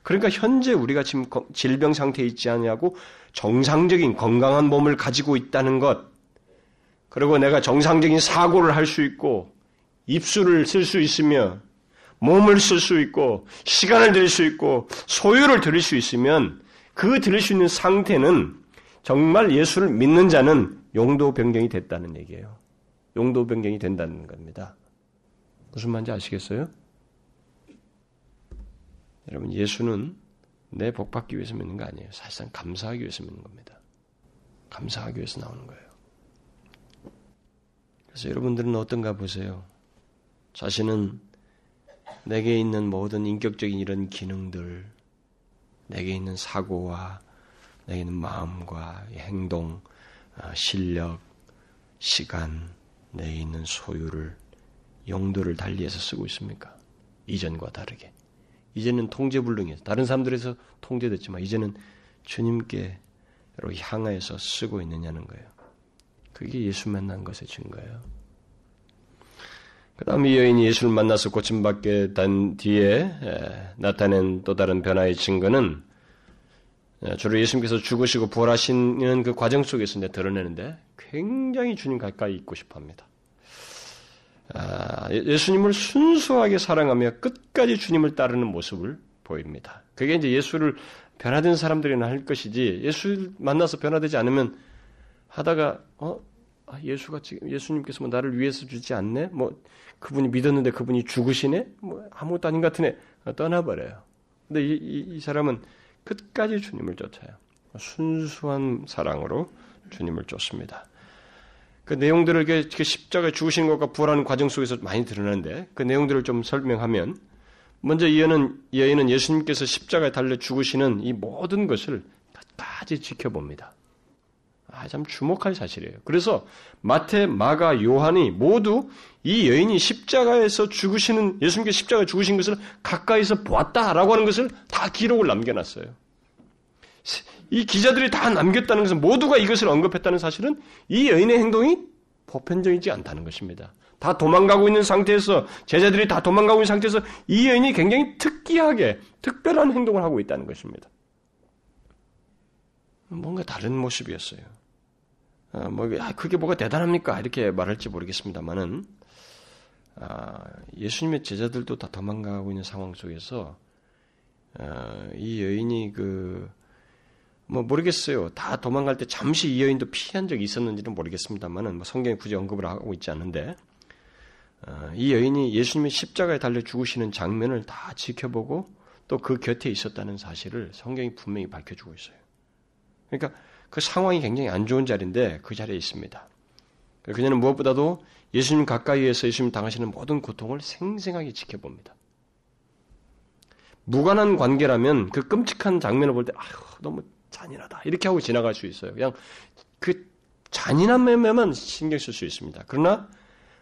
그러니까 현재 우리가 지금 질병 상태에 있지 않냐고 정상적인 건강한 몸을 가지고 있다는 것, 그리고 내가 정상적인 사고를 할 수 있고 입술을 쓸 수 있으며 몸을 쓸 수 있고 시간을 들일 수 있고 소유를 들일 수 있으면 그 들일 수 있는 상태는 정말 예수를 믿는 자는 용도 변경이 됐다는 얘기예요. 용도 변경이 된다는 겁니다. 무슨 말인지 아시겠어요? 여러분 예수는 내 복받기 위해서 믿는 거 아니에요. 사실상 감사하기 위해서 믿는 겁니다. 감사하기 위해서 나오는 거예요. 그래서 여러분들은 어떤가 보세요. 자신은 내게 있는 모든 인격적인 이런 기능들, 내게 있는 사고와 내게 있는 마음과 행동, 아, 실력, 시간, 내게 있는 소유를 용도를 달리해서 쓰고 있습니까? 이전과 다르게. 이제는 통제불능이에요. 다른 사람들에서 통제됐지만 이제는 주님께로 향하여서 쓰고 있느냐는 거예요. 그게 예수 만난 것의 증거예요. 그 다음 이 여인이 예수를 만나서 고침받게 된 뒤에 나타낸 또 다른 변화의 증거는 주로 예수님께서 죽으시고 부활하시는 그 과정 속에서 드러내는데 굉장히 주님 가까이 있고 싶어 합니다. 아, 예, 예수님을 순수하게 사랑하며 끝까지 주님을 따르는 모습을 보입니다. 그게 이제 예수를 변화된 사람들이나 할 것이지 예수 만나서 변화되지 않으면 하다가 어 아, 예수가 지금 예수님께서 뭐 나를 위해서 주지 않네 뭐 그분이 믿었는데 그분이 죽으시네 뭐 아무것도 아닌 것 같으네 떠나버려요. 근데 이, 이, 이 사람은 끝까지 주님을 쫓아요. 순수한 사랑으로 주님을 쫓습니다. 그 내용들을 그 십자가에 죽으신 것과 부활하는 과정 속에서 많이 드러나는데 그 내용들을 좀 설명하면 먼저 이 여인은, 이 여인은 예수님께서 십자가에 달려 죽으시는 이 모든 것을 끝까지 지켜봅니다. 아, 참 주목할 사실이에요. 그래서 마태, 마가, 요한이 모두 이 여인이 십자가에서 죽으시는 예수님께서 십자가에 죽으신 것을 가까이서 보았다라고 하는 것을 다 기록을 남겨놨어요. 이 기자들이 다 남겼다는 것은 모두가 이것을 언급했다는 사실은 이 여인의 행동이 보편적이지 않다는 것입니다. 다 도망가고 있는 상태에서 제자들이 다 도망가고 있는 상태에서 이 여인이 굉장히 특이하게 특별한 행동을 하고 있다는 것입니다. 뭔가 다른 모습이었어요. 아, 뭐 아, 그게 뭐가 대단합니까? 이렇게 말할지 모르겠습니다만은 아, 예수님의 제자들도 다 도망가고 있는 상황 속에서 아, 이 여인이 그 뭐 모르겠어요. 다 도망갈 때 잠시 이 여인도 피한 적이 있었는지는 모르겠습니다만은 뭐 성경에 굳이 언급을 하고 있지 않은데 아, 이 여인이 예수님이 십자가에 달려 죽으시는 장면을 다 지켜보고 또 그 곁에 있었다는 사실을 성경이 분명히 밝혀주고 있어요. 그러니까 그 상황이 굉장히 안 좋은 자리인데 그 자리에 있습니다. 그녀는 무엇보다도 예수님 가까이에서 예수님 당하시는 모든 고통을 생생하게 지켜봅니다. 무관한 관계라면 그 끔찍한 장면을 볼 때, 아휴, 너무 잔인하다. 이렇게 하고 지나갈 수 있어요. 그냥 그 잔인함에만 신경 쓸 수 있습니다. 그러나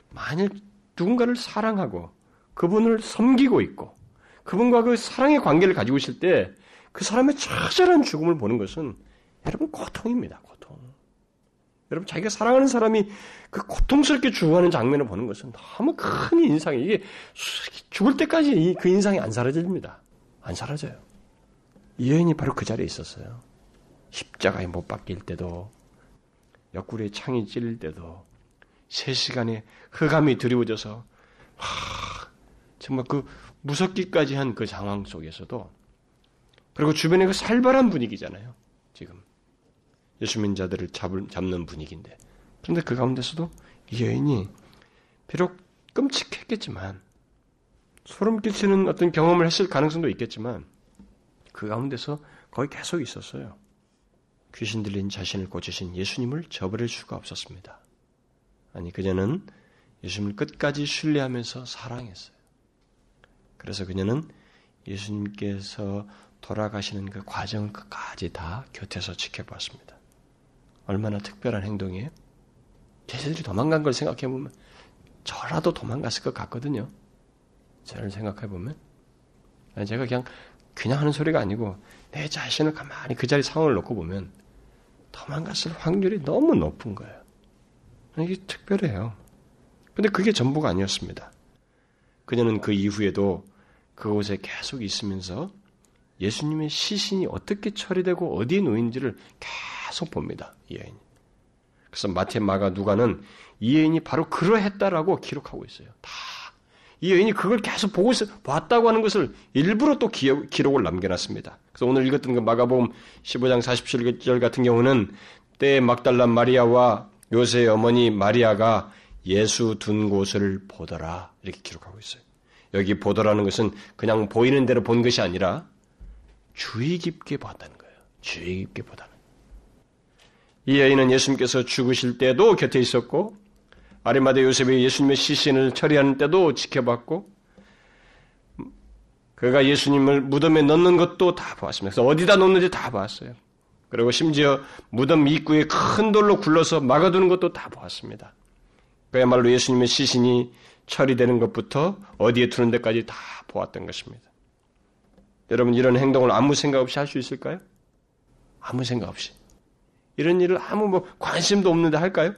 만일 누군가를 사랑하고 그분을 섬기고 있고 그분과 그 사랑의 관계를 가지고 있을 때 그 사람의 처절한 죽음을 보는 것은 여러분 고통입니다. 고통. 여러분 자기가 사랑하는 사람이 그 고통스럽게 죽어가는 장면을 보는 것은 너무 큰 인상이 이게 죽을 때까지 그 인상이 안 사라집니다. 안 사라져요. 이 여인이 바로 그 자리에 있었어요. 십자가에 못 박힐 때도 옆구리에 창이 찔릴 때도 세 시간에 흑암이 드리워져서 하, 정말 그 무섭기까지 한 그 상황 속에서도 그리고 주변에 그 살벌한 분위기잖아요. 지금 예수 민자들을 잡을, 잡는 분위기인데 그런데 그 가운데서도 이 여인이 비록 끔찍했겠지만 소름 끼치는 어떤 경험을 했을 가능성도 있겠지만 그 가운데서 거의 계속 있었어요. 귀신 들린 자신을 고치신 예수님을 저버릴 수가 없었습니다. 아니 그녀는 예수님을 끝까지 신뢰하면서 사랑했어요. 그래서 그녀는 예수님께서 돌아가시는 그 과정을 끝까지 다 곁에서 지켜봤습니다. 얼마나 특별한 행동이에요? 제자들이 도망간 걸 생각해 보면 저라도 도망갔을 것 같거든요. 저를 생각해 보면. 제가 그냥, 그냥 하는 소리가 아니고 내 자신을 가만히 그 자리 상황을 놓고 보면 도망갔을 확률이 너무 높은 거예요. 이게 특별해요. 근데 그게 전부가 아니었습니다. 그녀는 그 이후에도 그곳에 계속 있으면서 예수님의 시신이 어떻게 처리되고 어디에 놓인지를 계속 봅니다. 이 여인. 그래서 마태, 마가, 누가는 이 여인이 바로 그러했다라고 기록하고 있어요. 다. 이 여인이 그걸 계속 보고 있어, 봤다고 하는 것을 일부러 또 기억, 기록을 남겨놨습니다. 그래서 오늘 읽었던 그 마가복음 15장 47절 같은 경우는 때 막달란 마리아와 요새의 어머니 마리아가 예수 둔 곳을 보더라. 이렇게 기록하고 있어요. 여기 보더라는 것은 그냥 보이는 대로 본 것이 아니라 주의 깊게 봤다는 거예요. 주의 깊게 보다는. 이 여인은 예수님께서 죽으실 때도 곁에 있었고 아리마대 요셉이 예수님의 시신을 처리하는 때도 지켜봤고 그가 예수님을 무덤에 넣는 것도 다 보았습니다. 그래서 어디다 놓는지 다 봤어요. 그리고 심지어 무덤 입구에 큰 돌로 굴러서 막아두는 것도 다 보았습니다. 그야말로 예수님의 시신이 처리되는 것부터 어디에 두는 데까지 다 보았던 것입니다. 여러분 이런 행동을 아무 생각 없이 할 수 있을까요? 아무 생각 없이. 이런 일을 아무 뭐 관심도 없는데 할까요?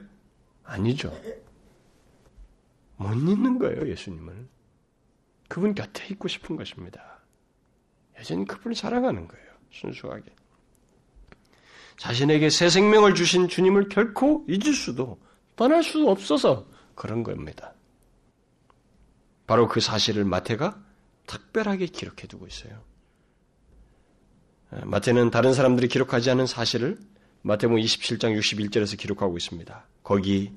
아니죠. 못 잊는 거예요, 예수님을. 그분 곁에 있고 싶은 것입니다. 여전히 그분을 사랑하는 거예요, 순수하게. 자신에게 새 생명을 주신 주님을 결코 잊을 수도, 떠날 수도 없어서 그런 겁니다. 바로 그 사실을 마태가 특별하게 기록해 두고 있어요. 마태는 다른 사람들이 기록하지 않은 사실을 마태복음 27장 61절에서 기록하고 있습니다. 거기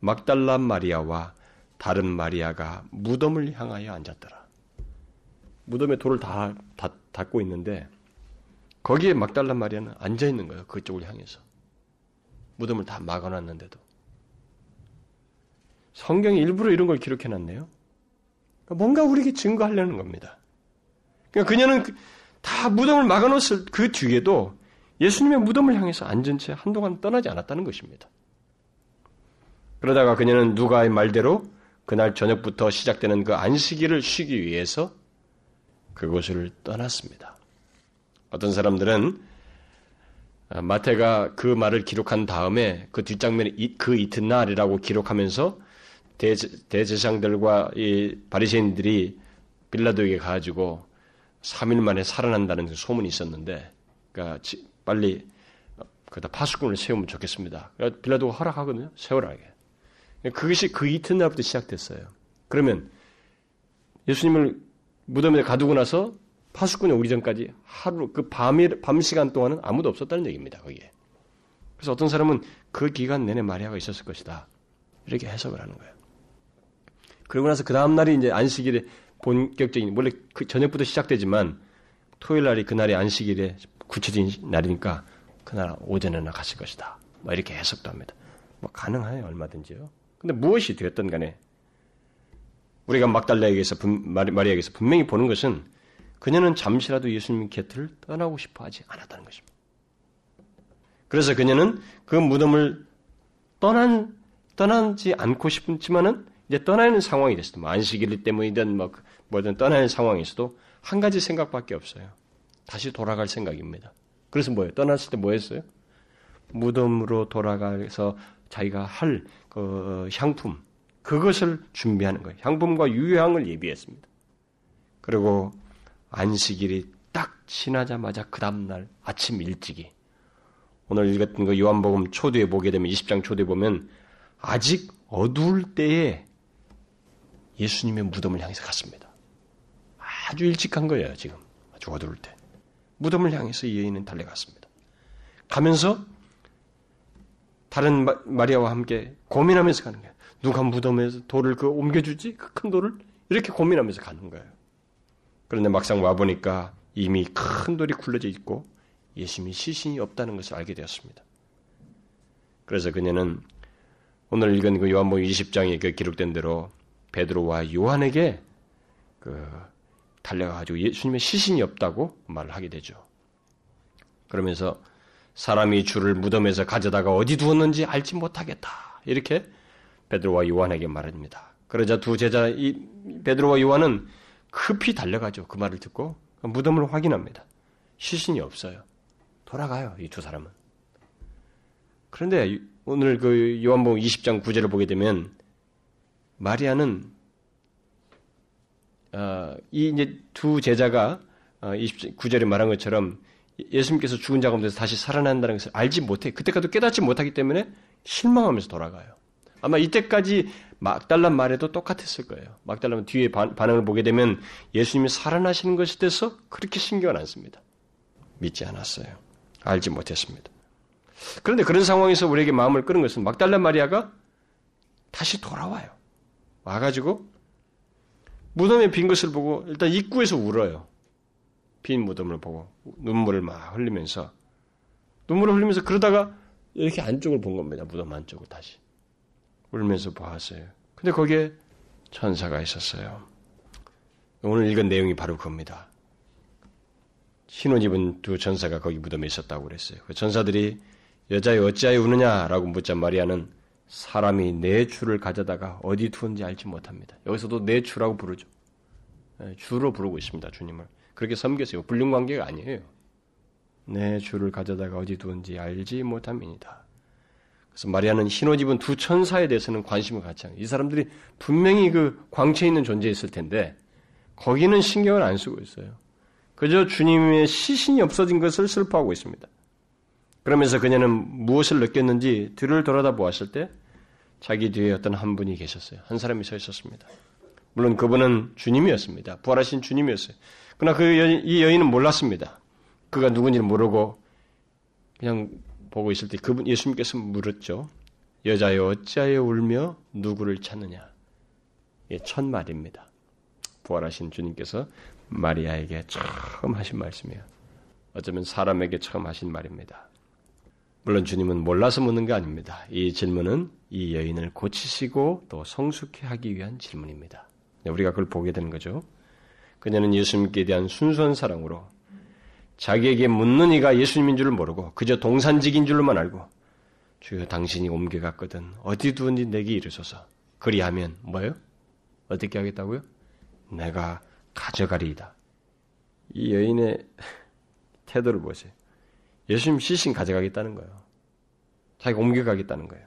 막달라 마리아와 다른 마리아가 무덤을 향하여 앉았더라. 무덤에 돌을 다, 다 닫고 있는데 거기에 막달라 마리아는 앉아 있는 거예요. 그쪽을 향해서. 무덤을 다 막아놨는데도. 성경이 일부러 이런 걸 기록해 놨네요. 그러니까 뭔가 우리에게 증거하려는 겁니다. 그러니까 그녀는 그 다 무덤을 막아놓았을 그 뒤에도 예수님의 무덤을 향해서 앉은 채 한동안 떠나지 않았다는 것입니다. 그러다가 그녀는 누가의 말대로 그날 저녁부터 시작되는 그 안식일을 쉬기 위해서 그곳을 떠났습니다. 어떤 사람들은 마태가 그 말을 기록한 다음에 그 뒷장면에 그 이튿날이라고 기록하면서 대제상들과 이 바리새인들이 빌라도에게 가지고 3일 만에 살아난다는 그 소문이 있었는데, 그러니까 빨리 그다 파수꾼을 세우면 좋겠습니다. 빌라도가 허락하거든요. 세우라게. 그것이 그 이튿날부터 시작됐어요. 그러면 예수님을 무덤에 가두고 나서 파수꾼이 오기 전까지 하루 그 밤이 밤 시간 동안은 아무도 없었다는 얘기입니다. 거기에. 그래서 어떤 사람은 그 기간 내내 마리아가 있었을 것이다. 이렇게 해석을 하는 거예요. 그러고 나서 그 다음 날이 이제 안식일에 본격적인 원래 그 저녁부터 시작되지만 토요일 날이 그날이 안식일에 구체적인 날이니까 그날 오전에나 갔을 것이다. 뭐 이렇게 해석도 합니다. 뭐 가능해요 얼마든지요. 근데 무엇이 되었던 간에 우리가 막달라에게서 마리아에게서 분명히 보는 것은 그녀는 잠시라도 예수님 곁을 떠나고 싶어 하지 않았다는 것입니다. 그래서 그녀는 그 무덤을 떠난 떠나지 않고 싶지만은 이제 떠나는 상황이 됐습니다. 뭐 안식일 때문이든 뭐 뭐든 떠나는 상황에서도 한 가지 생각밖에 없어요. 다시 돌아갈 생각입니다. 그래서 뭐예요? 떠났을 때 뭐 했어요? 무덤으로 돌아가서 자기가 할 그 향품 그것을 준비하는 거예요. 향품과 유향을 예비했습니다. 그리고 안식일이 딱 지나자마자 그 다음날 아침 일찍이 오늘 읽었던 그 요한복음 초대에 보게 되면 20장 초대에 보면 아직 어두울 때에 예수님의 무덤을 향해서 갔습니다. 아주 일찍 간 거예요, 지금. 아주 어두울 때. 무덤을 향해서 이 여인은 달려갔습니다. 가면서 다른 마리아와 함께 고민하면서 가는 거예요. 누가 무덤에서 돌을 그 옮겨주지? 그 큰 돌을? 이렇게 고민하면서 가는 거예요. 그런데 막상 와보니까 이미 큰 돌이 굴러져 있고 예수님이 시신이 없다는 것을 알게 되었습니다. 그래서 그녀는 오늘 읽은 그 요한복음 20장에 그 기록된 대로 베드로와 요한에게 그 달려가지고 예수님의 시신이 없다고 말을 하게 되죠. 그러면서 사람이 주를 무덤에서 가져다가 어디 두었는지 알지 못하겠다. 이렇게 베드로와 요한에게 말합니다. 그러자 두 제자 이 베드로와 요한은 급히 달려가죠. 그 말을 듣고 무덤을 확인합니다. 시신이 없어요. 돌아가요. 이 두 사람은. 그런데 오늘 그 요한복음 20장 9절을 보게 되면 마리아는 어, 이 이제 두 제자가 어, 29절에 말한 것처럼 예수님께서 죽은 자 가운데서 다시 살아난다는 것을 알지 못해 그때까지 깨닫지 못하기 때문에 실망하면서 돌아가요. 아마 이때까지 막달란 말에도 똑같았을 거예요. 막달란 뒤에 반, 반응을 보게 되면 예수님이 살아나시는 것에 대해서 그렇게 신경을 안 씁니다. 믿지 않았어요. 알지 못했습니다. 그런데 그런 상황에서 우리에게 마음을 끄는 것은 막달란 마리아가 다시 돌아와요. 와가지고 무덤에 빈 것을 보고 일단 입구에서 울어요. 빈 무덤을 보고 눈물을 막 흘리면서 눈물을 흘리면서 그러다가 이렇게 안쪽을 본 겁니다. 무덤 안쪽을 다시. 울면서 보았어요. 근데 거기에 천사가 있었어요. 오늘 읽은 내용이 바로 그겁니다. 흰옷 입은 두 전사가 거기 무덤에 있었다고 그랬어요. 그 전사들이 여자여 어찌하여 우느냐라고 묻자 마리아는 사람이 내 주를 가져다가 어디 두었는지 알지 못합니다. 여기서도 내 주라고 부르죠. 예, 주로 부르고 있습니다. 주님을. 그렇게 섬겼어요. 불륜 관계가 아니에요. 내 주를 가져다가 어디 두었는지 알지 못함이니다. 그래서 마리아는 입은 두 천사에 대해서는 관심을 갖지 않아요. 이 사람들이 분명히 그 광채 있는 존재였을 텐데 거기는 신경을 안 쓰고 있어요. 그저 주님의 시신이 없어진 것을 슬퍼하고 있습니다. 그러면서 그녀는 무엇을 느꼈는지 뒤를 돌아다 보았을 때 자기 뒤에 어떤 한 분이 계셨어요. 한 사람이 서 있었습니다. 물론 그분은 주님이었습니다. 부활하신 주님이었어요. 그러나 그 여인, 이 여인은 몰랐습니다. 그가 누군지를 모르고 그냥 보고 있을 때 그분 예수님께서 물었죠. 여자여 어찌하여 울며 누구를 찾느냐? 예, 첫 말입니다. 부활하신 주님께서 마리아에게 처음 하신 말씀이에요. 어쩌면 사람에게 처음 하신 말입니다. 물론 주님은 몰라서 묻는 게 아닙니다. 이 질문은 이 여인을 고치시고 또 성숙해 하기 위한 질문입니다. 네, 우리가 그걸 보게 되는 거죠. 그녀는 예수님께 대한 순수한 사랑으로 자기에게 묻는 이가 예수님인 줄을 모르고 그저 동산직인 줄로만 알고 주여 당신이 옮겨갔거든 어디 두었는지 내게 이르소서 그리하면 뭐요? 어떻게 하겠다고요? 내가 가져가리이다. 이 여인의 *laughs* 태도를 보세요. 예수님 시신 가져가겠다는 거예요. 자기가 옮겨가겠다는 거예요.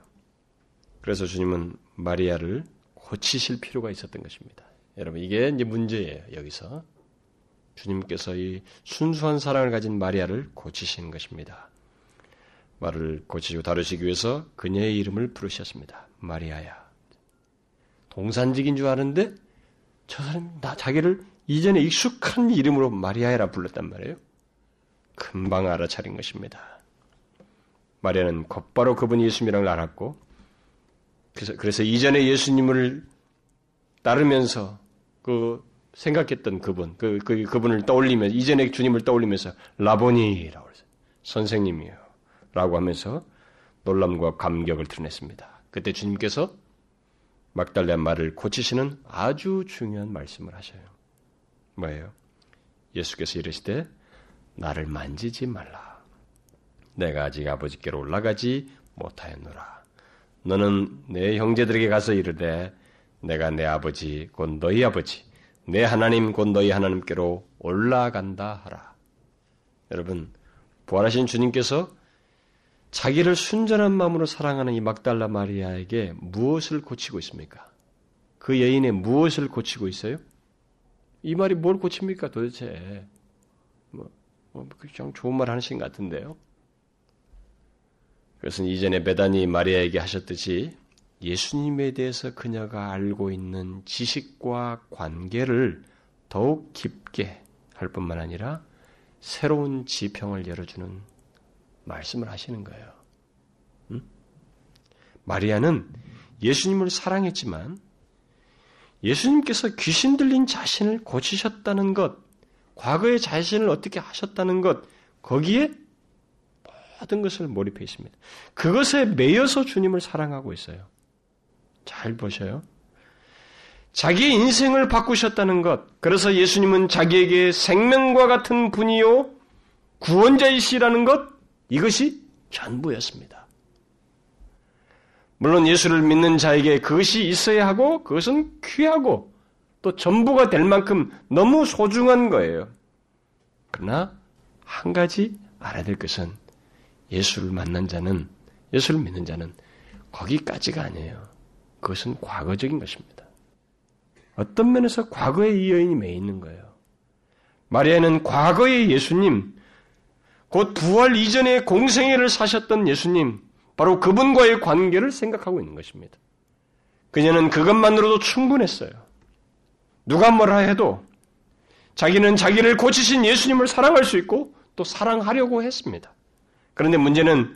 그래서 주님은 마리아를 고치실 필요가 있었던 것입니다. 여러분, 이게 이제 문제예요, 여기서. 주님께서 이 순수한 사랑을 가진 마리아를 고치시는 것입니다. 말을 고치시고 다루시기 위해서 그녀의 이름을 부르셨습니다. 마리아야. 동산직인 줄 아는데 저 사람이 나 자기를 이전에 익숙한 이름으로 마리아라 불렀단 말이에요. 금방 알아차린 것입니다. 마리아는 곧바로 그분이 예수님이라는 걸 알았고, 그래서, 그래서 이전에 예수님을 따르면서 그 생각했던 그분, 그, 그, 그분을 떠올리면서, 이전에 주님을 떠올리면서 라보니라고 해서 선생님이요. 라고 하면서 놀람과 감격을 드러냈습니다. 그때 주님께서 막달레 말을 고치시는 아주 중요한 말씀을 하셔요. 뭐예요? 예수께서 이르시되 나를 만지지 말라. 내가 아직 아버지께로 올라가지 못하였노라. 너는 내 형제들에게 가서 이르되 내가 내 아버지 곧 너희 아버지 내 하나님 곧 너희 하나님께로 올라간다 하라. 여러분 부활하신 주님께서 자기를 순전한 마음으로 사랑하는 이 막달라 마리아에게 무엇을 고치고 있습니까? 그 여인의 무엇을 고치고 있어요? 이 말이 뭘 고칩니까 도대체? 뭐, 뭐 그냥 좋은 말 하신 것 같은데요. 그것은 이전에 베다니 마리아에게 하셨듯이 예수님에 대해서 그녀가 알고 있는 지식과 관계를 더욱 깊게 할 뿐만 아니라 새로운 지평을 열어주는 말씀을 하시는 거예요. 응? 마리아는 예수님을 사랑했지만 예수님께서 귀신 들린 자신을 고치셨다는 것, 과거의 자신을 어떻게 하셨다는 것, 거기에 모든 것을 몰입해 있습니다. 그것에 매여서 주님을 사랑하고 있어요. 잘 보셔요. 자기의 인생을 바꾸셨다는 것, 그래서 예수님은 자기에게 생명과 같은 분이요, 구원자이시라는 것, 이것이 전부였습니다. 물론 예수를 믿는 자에게 그것이 있어야 하고 그것은 귀하고 또 전부가 될 만큼 너무 소중한 거예요. 그러나 한 가지 알아야 될 것은 예수를 만난 자는 예수를 믿는 자는 거기까지가 아니에요. 그것은 과거적인 것입니다. 어떤 면에서 과거에 이 여인이 매 있는 거예요. 마리아는 과거의 예수님, 곧 부활 이전에 공생애를 사셨던 예수님, 바로 그분과의 관계를 생각하고 있는 것입니다. 그녀는 그것만으로도 충분했어요. 누가 뭐라 해도 자기는 자기를 고치신 예수님을 사랑할 수 있고 또 사랑하려고 했습니다. 그런데 문제는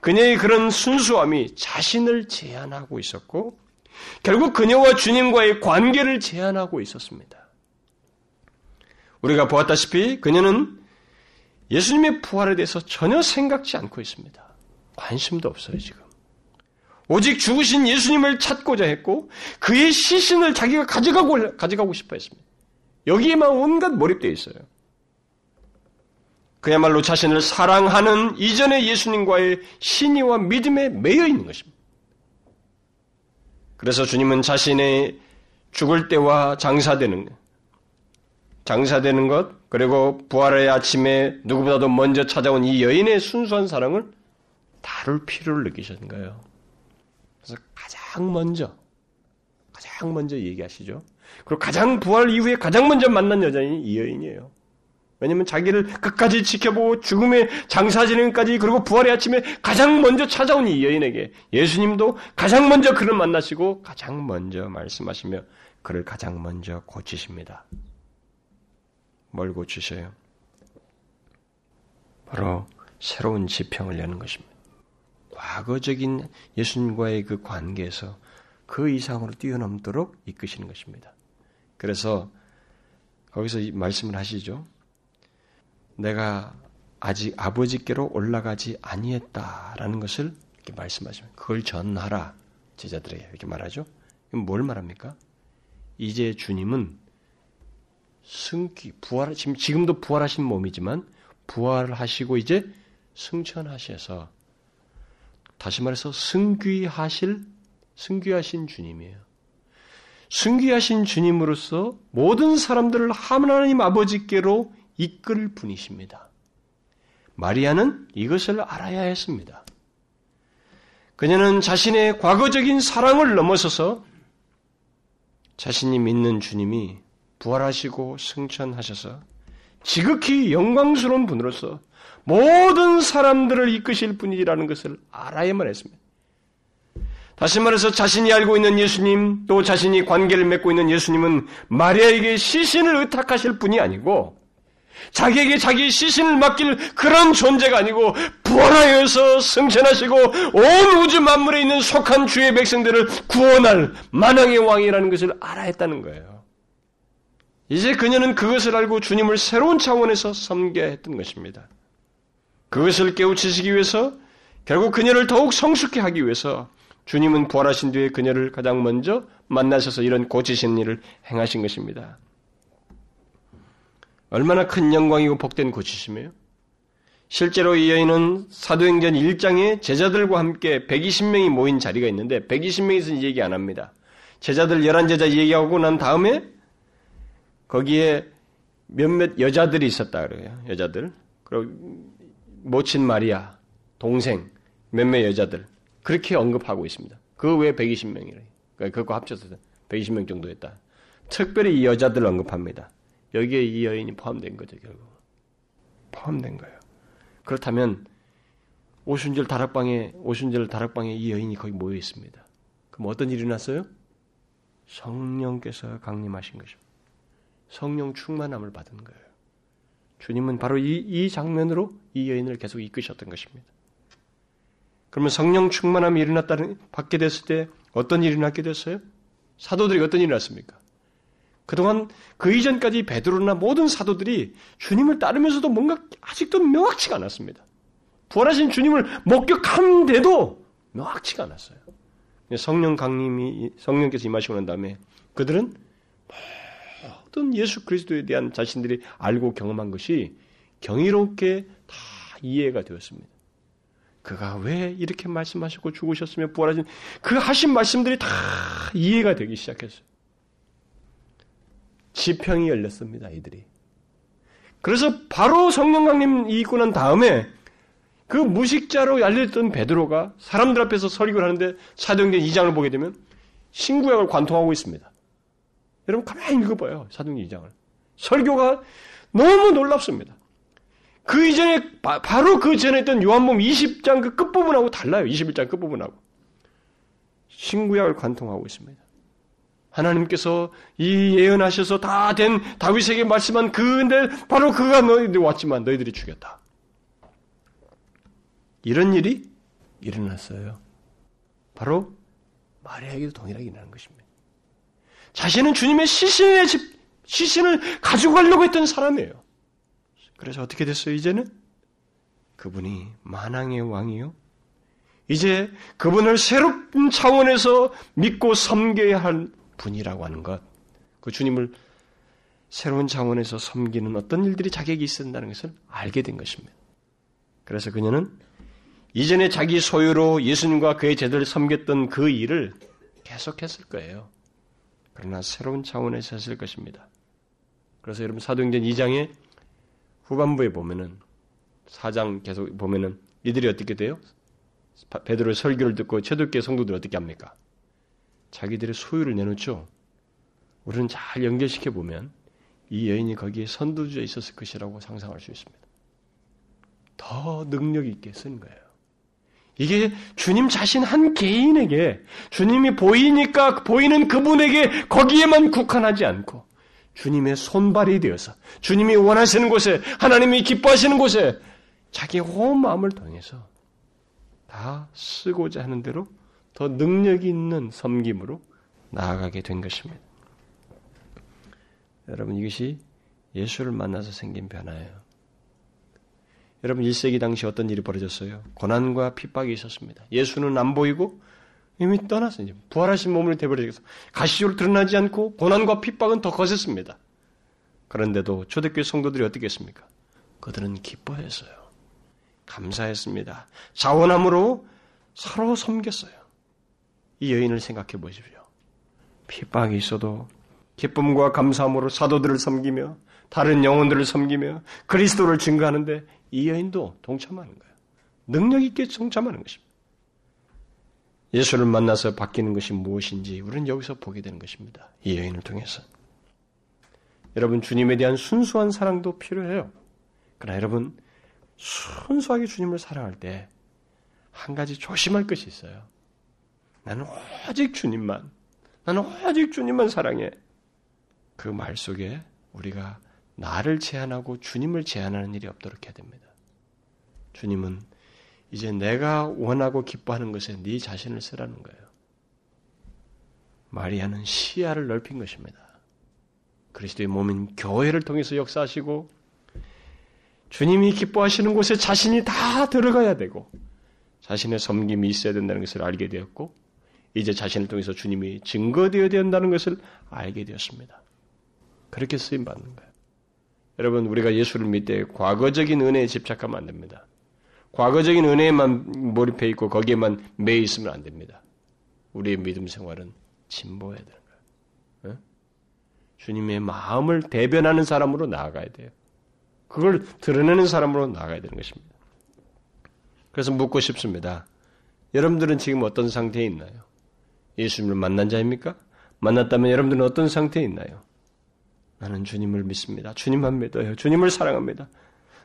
그녀의 그런 순수함이 자신을 제한하고 있었고 결국 그녀와 주님과의 관계를 제한하고 있었습니다. 우리가 보았다시피 그녀는 예수님의 부활에 대해서 전혀 생각지 않고 있습니다. 관심도 없어요, 지금. 오직 죽으신 예수님을 찾고자 했고, 그의 시신을 자기가 가져가고, 가져가고 싶어 했습니다. 여기에만 온갖 몰입되어 있어요. 그야말로 자신을 사랑하는 이전의 예수님과의 신의와 믿음에 매여 있는 것입니다. 그래서 주님은 자신의 죽을 때와 장사되는 것, 장사되는 것, 그리고 부활의 아침에 누구보다도 먼저 찾아온 이 여인의 순수한 사랑을 다룰 필요를 느끼셨는 거예요. 그래서 가장 먼저, 가장 먼저 얘기하시죠. 그리고 가장 부활 이후에 가장 먼저 만난 여자인 이 여인이에요. 왜냐면 자기를 끝까지 지켜보고 죽음의 장사지는까지 그리고 부활의 아침에 가장 먼저 찾아온 이 여인에게 예수님도 가장 먼저 그를 만나시고 가장 먼저 말씀하시며 그를 가장 먼저 고치십니다. 뭘 고치셔요? 바로 새로운 지평을 여는 것입니다. 과거적인 예수님과의 그 관계에서 그 이상으로 뛰어넘도록 이끄시는 것입니다. 그래서 거기서 말씀을 하시죠. 내가 아직 아버지께로 올라가지 아니했다라는 것을 이렇게 말씀하시면 그걸 전하라 제자들에게 이렇게 말하죠. 뭘 말합니까? 이제 주님은 승기 부활 지금 지금도 부활하신 몸이지만 부활하시고 이제 승천하셔서 다시 말해서 승귀하실 승귀하신 주님이에요. 승귀하신 주님으로서 모든 사람들을 하나님 아버지께로 이끌 분이십니다. 마리아는 이것을 알아야 했습니다. 그녀는 자신의 과거적인 사랑을 넘어서서 자신이 믿는 주님이 부활하시고 승천하셔서 지극히 영광스러운 분으로서 모든 사람들을 이끄실 분이라는 것을 알아야만 했습니다. 다시 말해서 자신이 알고 있는 예수님, 또 자신이 관계를 맺고 있는 예수님은 마리아에게 시신을 의탁하실 분이 아니고 자기에게 자기 시신을 맡길 그런 존재가 아니고 부활하여서 승천하시고 온 우주 만물에 있는 속한 주의 백성들을 구원할 만왕의 왕이라는 것을 알아야 했다는 거예요. 이제 그녀는 그것을 알고 주님을 새로운 차원에서 섬겨야 했던 것입니다. 그것을 깨우치시기 위해서 결국 그녀를 더욱 성숙해 하기 위해서 주님은 부활하신 뒤에 그녀를 가장 먼저 만나셔서 이런 고치신 일을 행하신 것입니다. 얼마나 큰 영광이고 복된 고치심이에요? 실제로 이 여인은 사도행전 1장에 제자들과 함께 120명이 모인 자리가 있는데 120명에서는 얘기 안 합니다. 제자들 11제자 얘기하고 난 다음에 거기에 몇몇 여자들이 있었다 그래요. 여자들. 그리고 모친 마리아, 동생, 몇몇 여자들. 그렇게 언급하고 있습니다. 그 외에 120명이래요. 그러니까 그거 합쳐서 120명 정도 했다. 특별히 이 여자들 언급합니다. 여기에 이 여인이 포함된 거죠, 결국. 포함된 거예요. 그렇다면 오순절 다락방에 오순절 다락방에 이 여인이 거기 모여 있습니다. 그럼 어떤 일이 났어요? 성령께서 강림하신 것입니다. 성령 충만함을 받은 거예요. 주님은 바로 이, 이 장면으로 이 여인을 계속 이끄셨던 것입니다. 그러면 성령 충만함이 일어났다는 받게 됐을 때 어떤 일이 났게 됐어요? 사도들이 어떤 일이 났습니까? 그동안 그 이전까지 베드로나 모든 사도들이 주님을 따르면서도 뭔가 아직도 명확치가 않았습니다. 부활하신 주님을 목격한데도 명확치가 않았어요. 성령 강림이 성령께서 임하시고 난 다음에 그들은 모든 예수 그리스도에 대한 자신들이 알고 경험한 것이 경이롭게 다 이해가 되었습니다. 그가 왜 이렇게 말씀하셨고 죽으셨으며 부활하신 그 하신 말씀들이 다 이해가 되기 시작했어요. 지평이 열렸습니다, 이들이. 그래서 바로 성령 강림 이 있고 난 다음에 그 무식자로 알려졌던 베드로가 사람들 앞에서 설교를 하는데 사도행전 2장을 보게 되면 신구약을 관통하고 있습니다. 여러분 가만히 읽어봐요. 사도행전 2장을. 설교가 너무 놀랍습니다. 그 이전에 바, 로그 전에 있던 요한복음 20장 그 끝부분하고 달라요. 21장 끝부분하고. 신구약을 관통하고 있습니다. 하나님께서 이 예언하셔서 다 된 다윗에게 말씀한 그인데 바로 그가 너희들 왔지만 너희들이 죽였다. 이런 일이 일어났어요. 바로 마리아에게도 동일하게 일어나는 것입니다. 자신은 주님의 시신의 집, 시신을 가지고 가려고 했던 사람이에요. 그래서 어떻게 됐어요, 이제는? 그분이 만왕의 왕이요. 이제 그분을 새로운 차원에서 믿고 섬겨야 할 분이라고 하는 것, 그 주님을 새로운 차원에서 섬기는 어떤 일들이 자기에게 있었다는 것을 알게 된 것입니다. 그래서 그녀는 이전에 자기 소유로 예수님과 그의 제자를 섬겼던 그 일을 계속했을 거예요. 그러나 새로운 차원에서 했을 것입니다. 그래서 여러분 사도행전 2장의 후반부에 보면은 4장 계속 보면은 이들이 어떻게 돼요? 베드로의 설교를 듣고 최도교의 성도들 어떻게 합니까? 자기들의 소유를 내놓죠. 우리는 잘 연결시켜 보면 이 여인이 거기에 선두주에 있었을 것이라고 상상할 수 있습니다. 더 능력 있게 쓴 거예요. 이게 주님 자신 한 개인에게 주님이 보이니까 보이는 그분에게 거기에만 국한하지 않고 주님의 손발이 되어서 주님이 원하시는 곳에 하나님이 기뻐하시는 곳에 자기의 온 마음을 통해서 다 쓰고자 하는 대로 더 능력 있는 섬김으로 나아가게 된 것입니다. 여러분 이것이 예수를 만나서 생긴 변화예요. 여러분 1세기 당시 어떤 일이 벌어졌어요? 고난과 핍박이 있었습니다. 예수는 안 보이고 이미 떠났어요. 부활하신 몸을 대버려서 가시적으로 드러나지 않고 고난과 핍박은 더 거셌습니다. 그런데도 초대교회 성도들이 어떻게 했습니까? 그들은 기뻐했어요. 감사했습니다. 자원함으로 서로 섬겼어요. 이 여인을 생각해 보십시오. 핍박이 있어도 기쁨과 감사함으로 사도들을 섬기며 다른 영혼들을 섬기며 그리스도를 증거하는데 이 여인도 동참하는 거예요. 능력 있게 동참하는 것입니다. 예수를 만나서 바뀌는 것이 무엇인지 우리는 여기서 보게 되는 것입니다. 이 여인을 통해서. 여러분 주님에 대한 순수한 사랑도 필요해요. 그러나 여러분 순수하게 주님을 사랑할 때 한 가지 조심할 것이 있어요. 나는 오직 주님만, 나는 오직 주님만 사랑해. 그 말 속에 우리가 나를 제한하고 주님을 제한하는 일이 없도록 해야 됩니다. 주님은 이제 내가 원하고 기뻐하는 것에 네 자신을 쓰라는 거예요. 마리아는 시야를 넓힌 것입니다. 그리스도의 몸인 교회를 통해서 역사하시고 주님이 기뻐하시는 곳에 자신이 다 들어가야 되고 자신의 섬김이 있어야 된다는 것을 알게 되었고 이제 자신을 통해서 주님이 증거되어야 된다는 것을 알게 되었습니다. 그렇게 쓰임 받는 거예요. 여러분 우리가 예수를 믿되 과거적인 은혜에 집착하면 안 됩니다. 과거적인 은혜에만 몰입해 있고 거기에만 매 있으면 안 됩니다. 우리의 믿음 생활은 진보해야 되는 거예요. 주님의 마음을 대변하는 사람으로 나아가야 돼요. 그걸 드러내는 사람으로 나가야 되는 것입니다. 그래서 묻고 싶습니다. 여러분들은 지금 어떤 상태에 있나요? 예수님을 만난 자입니까? 만났다면 여러분들은 어떤 상태에 있나요? 나는 주님을 믿습니다. 주님만 믿어요. 주님을 사랑합니다.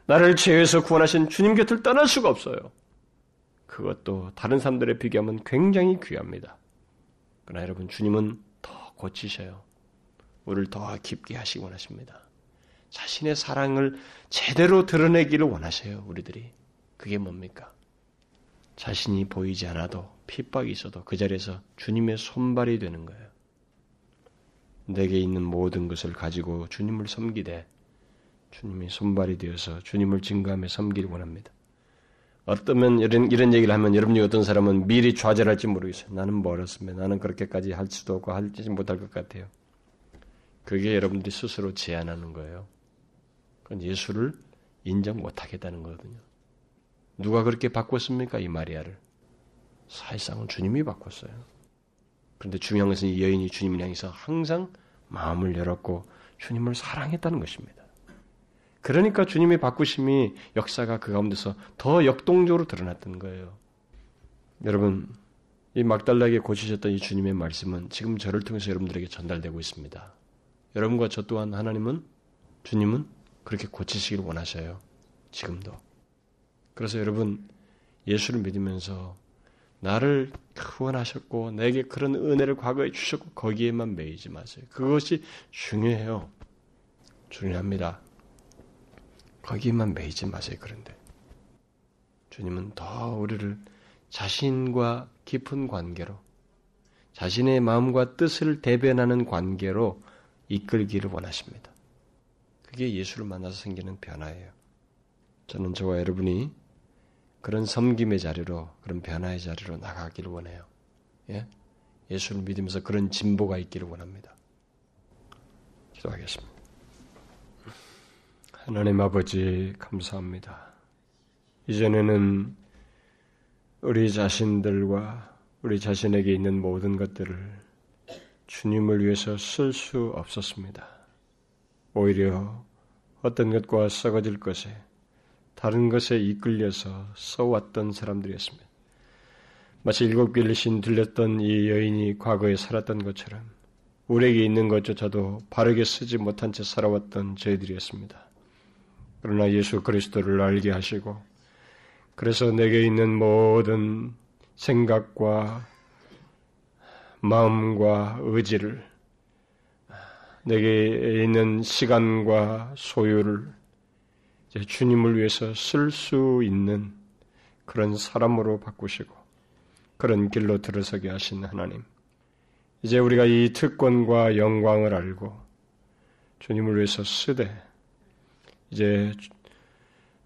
나를 죄에서 구원하신 주님 곁을 떠날 수가 없어요. 그것도 다른 사람들에 비교하면 굉장히 귀합니다. 그러나 여러분, 주님은 더 고치셔요. 우리를 더 깊게 하시기 원하십니다. 자신의 사랑을 제대로 드러내기를 원하셔요, 우리들이. 그게 뭡니까? 자신이 보이지 않아도 핍박이 있어도 그 자리에서 주님의 손발이 되는 거예요. 내게 있는 모든 것을 가지고 주님을 섬기되 주님이 손발이 되어서 주님을 증거하며 섬기를 원합니다. 어떠면 이런, 이런 얘기를 하면 여러분이 어떤 사람은 미리 좌절할지 모르겠어요. 나는 멀었으면 나는 그렇게까지 할 수도 없고 하지 못할 것 같아요. 그게 여러분들이 스스로 제안하는 거예요. 그건 예수를 인정 못하겠다는 거거든요. 누가 그렇게 바꿨습니까? 이 마리아를. 사실상은 주님이 바꿨어요. 그런데 중요한 것은 이 여인이 주님을 향해서 항상 마음을 열었고 주님을 사랑했다는 것입니다. 그러니까 주님의 바꾸심이 역사가 그 가운데서 더 역동적으로 드러났던 거예요. 여러분, 이 막달라에게 고치셨던 이 주님의 말씀은 지금 저를 통해서 여러분들에게 전달되고 있습니다. 여러분과 저 또한 하나님은 주님은 그렇게 고치시기를 원하셔요. 지금도. 그래서 여러분 예수를 믿으면서 나를 구원하셨고 내게 그런 은혜를 과거에 주셨고 거기에만 매이지 마세요. 그것이 중요해요. 중요합니다. 거기에만 매이지 마세요. 그런데 주님은 더 우리를 자신과 깊은 관계로 자신의 마음과 뜻을 대변하는 관계로 이끌기를 원하십니다. 그게 예수를 만나서 생기는 변화예요. 저는 저와 여러분이 그런 섬김의 자리로, 그런 변화의 자리로 나가기를 원해요. 예? 예수를 믿으면서 그런 진보가 있기를 원합니다. 기도하겠습니다. 하나님 아버지 감사합니다. 이전에는 우리 자신들과 우리 자신에게 있는 모든 것들을 주님을 위해서 쓸 수 없었습니다. 오히려 어떤 것과 썩어질 것에 다른 것에 이끌려서 써왔던 사람들이었습니다. 마치 일곱 길신 들렸던 이 여인이 과거에 살았던 것처럼 우리에게 있는 것조차도 바르게 쓰지 못한 채 살아왔던 저희들이었습니다. 그러나 예수 그리스도를 알게 하시고 그래서 내게 있는 모든 생각과 마음과 의지를 내게 있는 시간과 소유를 주님을 위해서 쓸 수 있는 그런 사람으로 바꾸시고 그런 길로 들어서게 하신 하나님. 이제 우리가 이 특권과 영광을 알고 주님을 위해서 쓰되 이제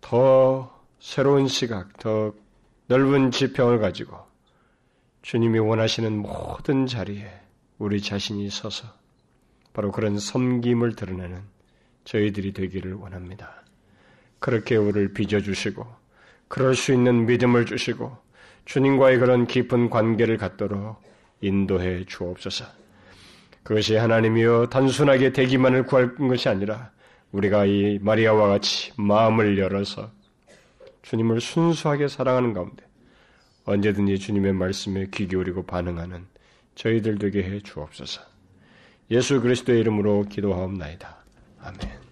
더 새로운 시각, 더 넓은 지평을 가지고 주님이 원하시는 모든 자리에 우리 자신이 서서 바로 그런 섬김을 드러내는 저희들이 되기를 원합니다. 그렇게 우리를 빚어주시고, 그럴 수 있는 믿음을 주시고, 주님과의 그런 깊은 관계를 갖도록 인도해 주옵소서. 그것이 하나님이여 단순하게 되기만을 구할 것이 아니라 우리가 이 마리아와 같이 마음을 열어서 주님을 순수하게 사랑하는 가운데 언제든지 주님의 말씀에 귀 기울이고 반응하는 저희들 되게 해 주옵소서. 예수 그리스도의 이름으로 기도하옵나이다. 아멘.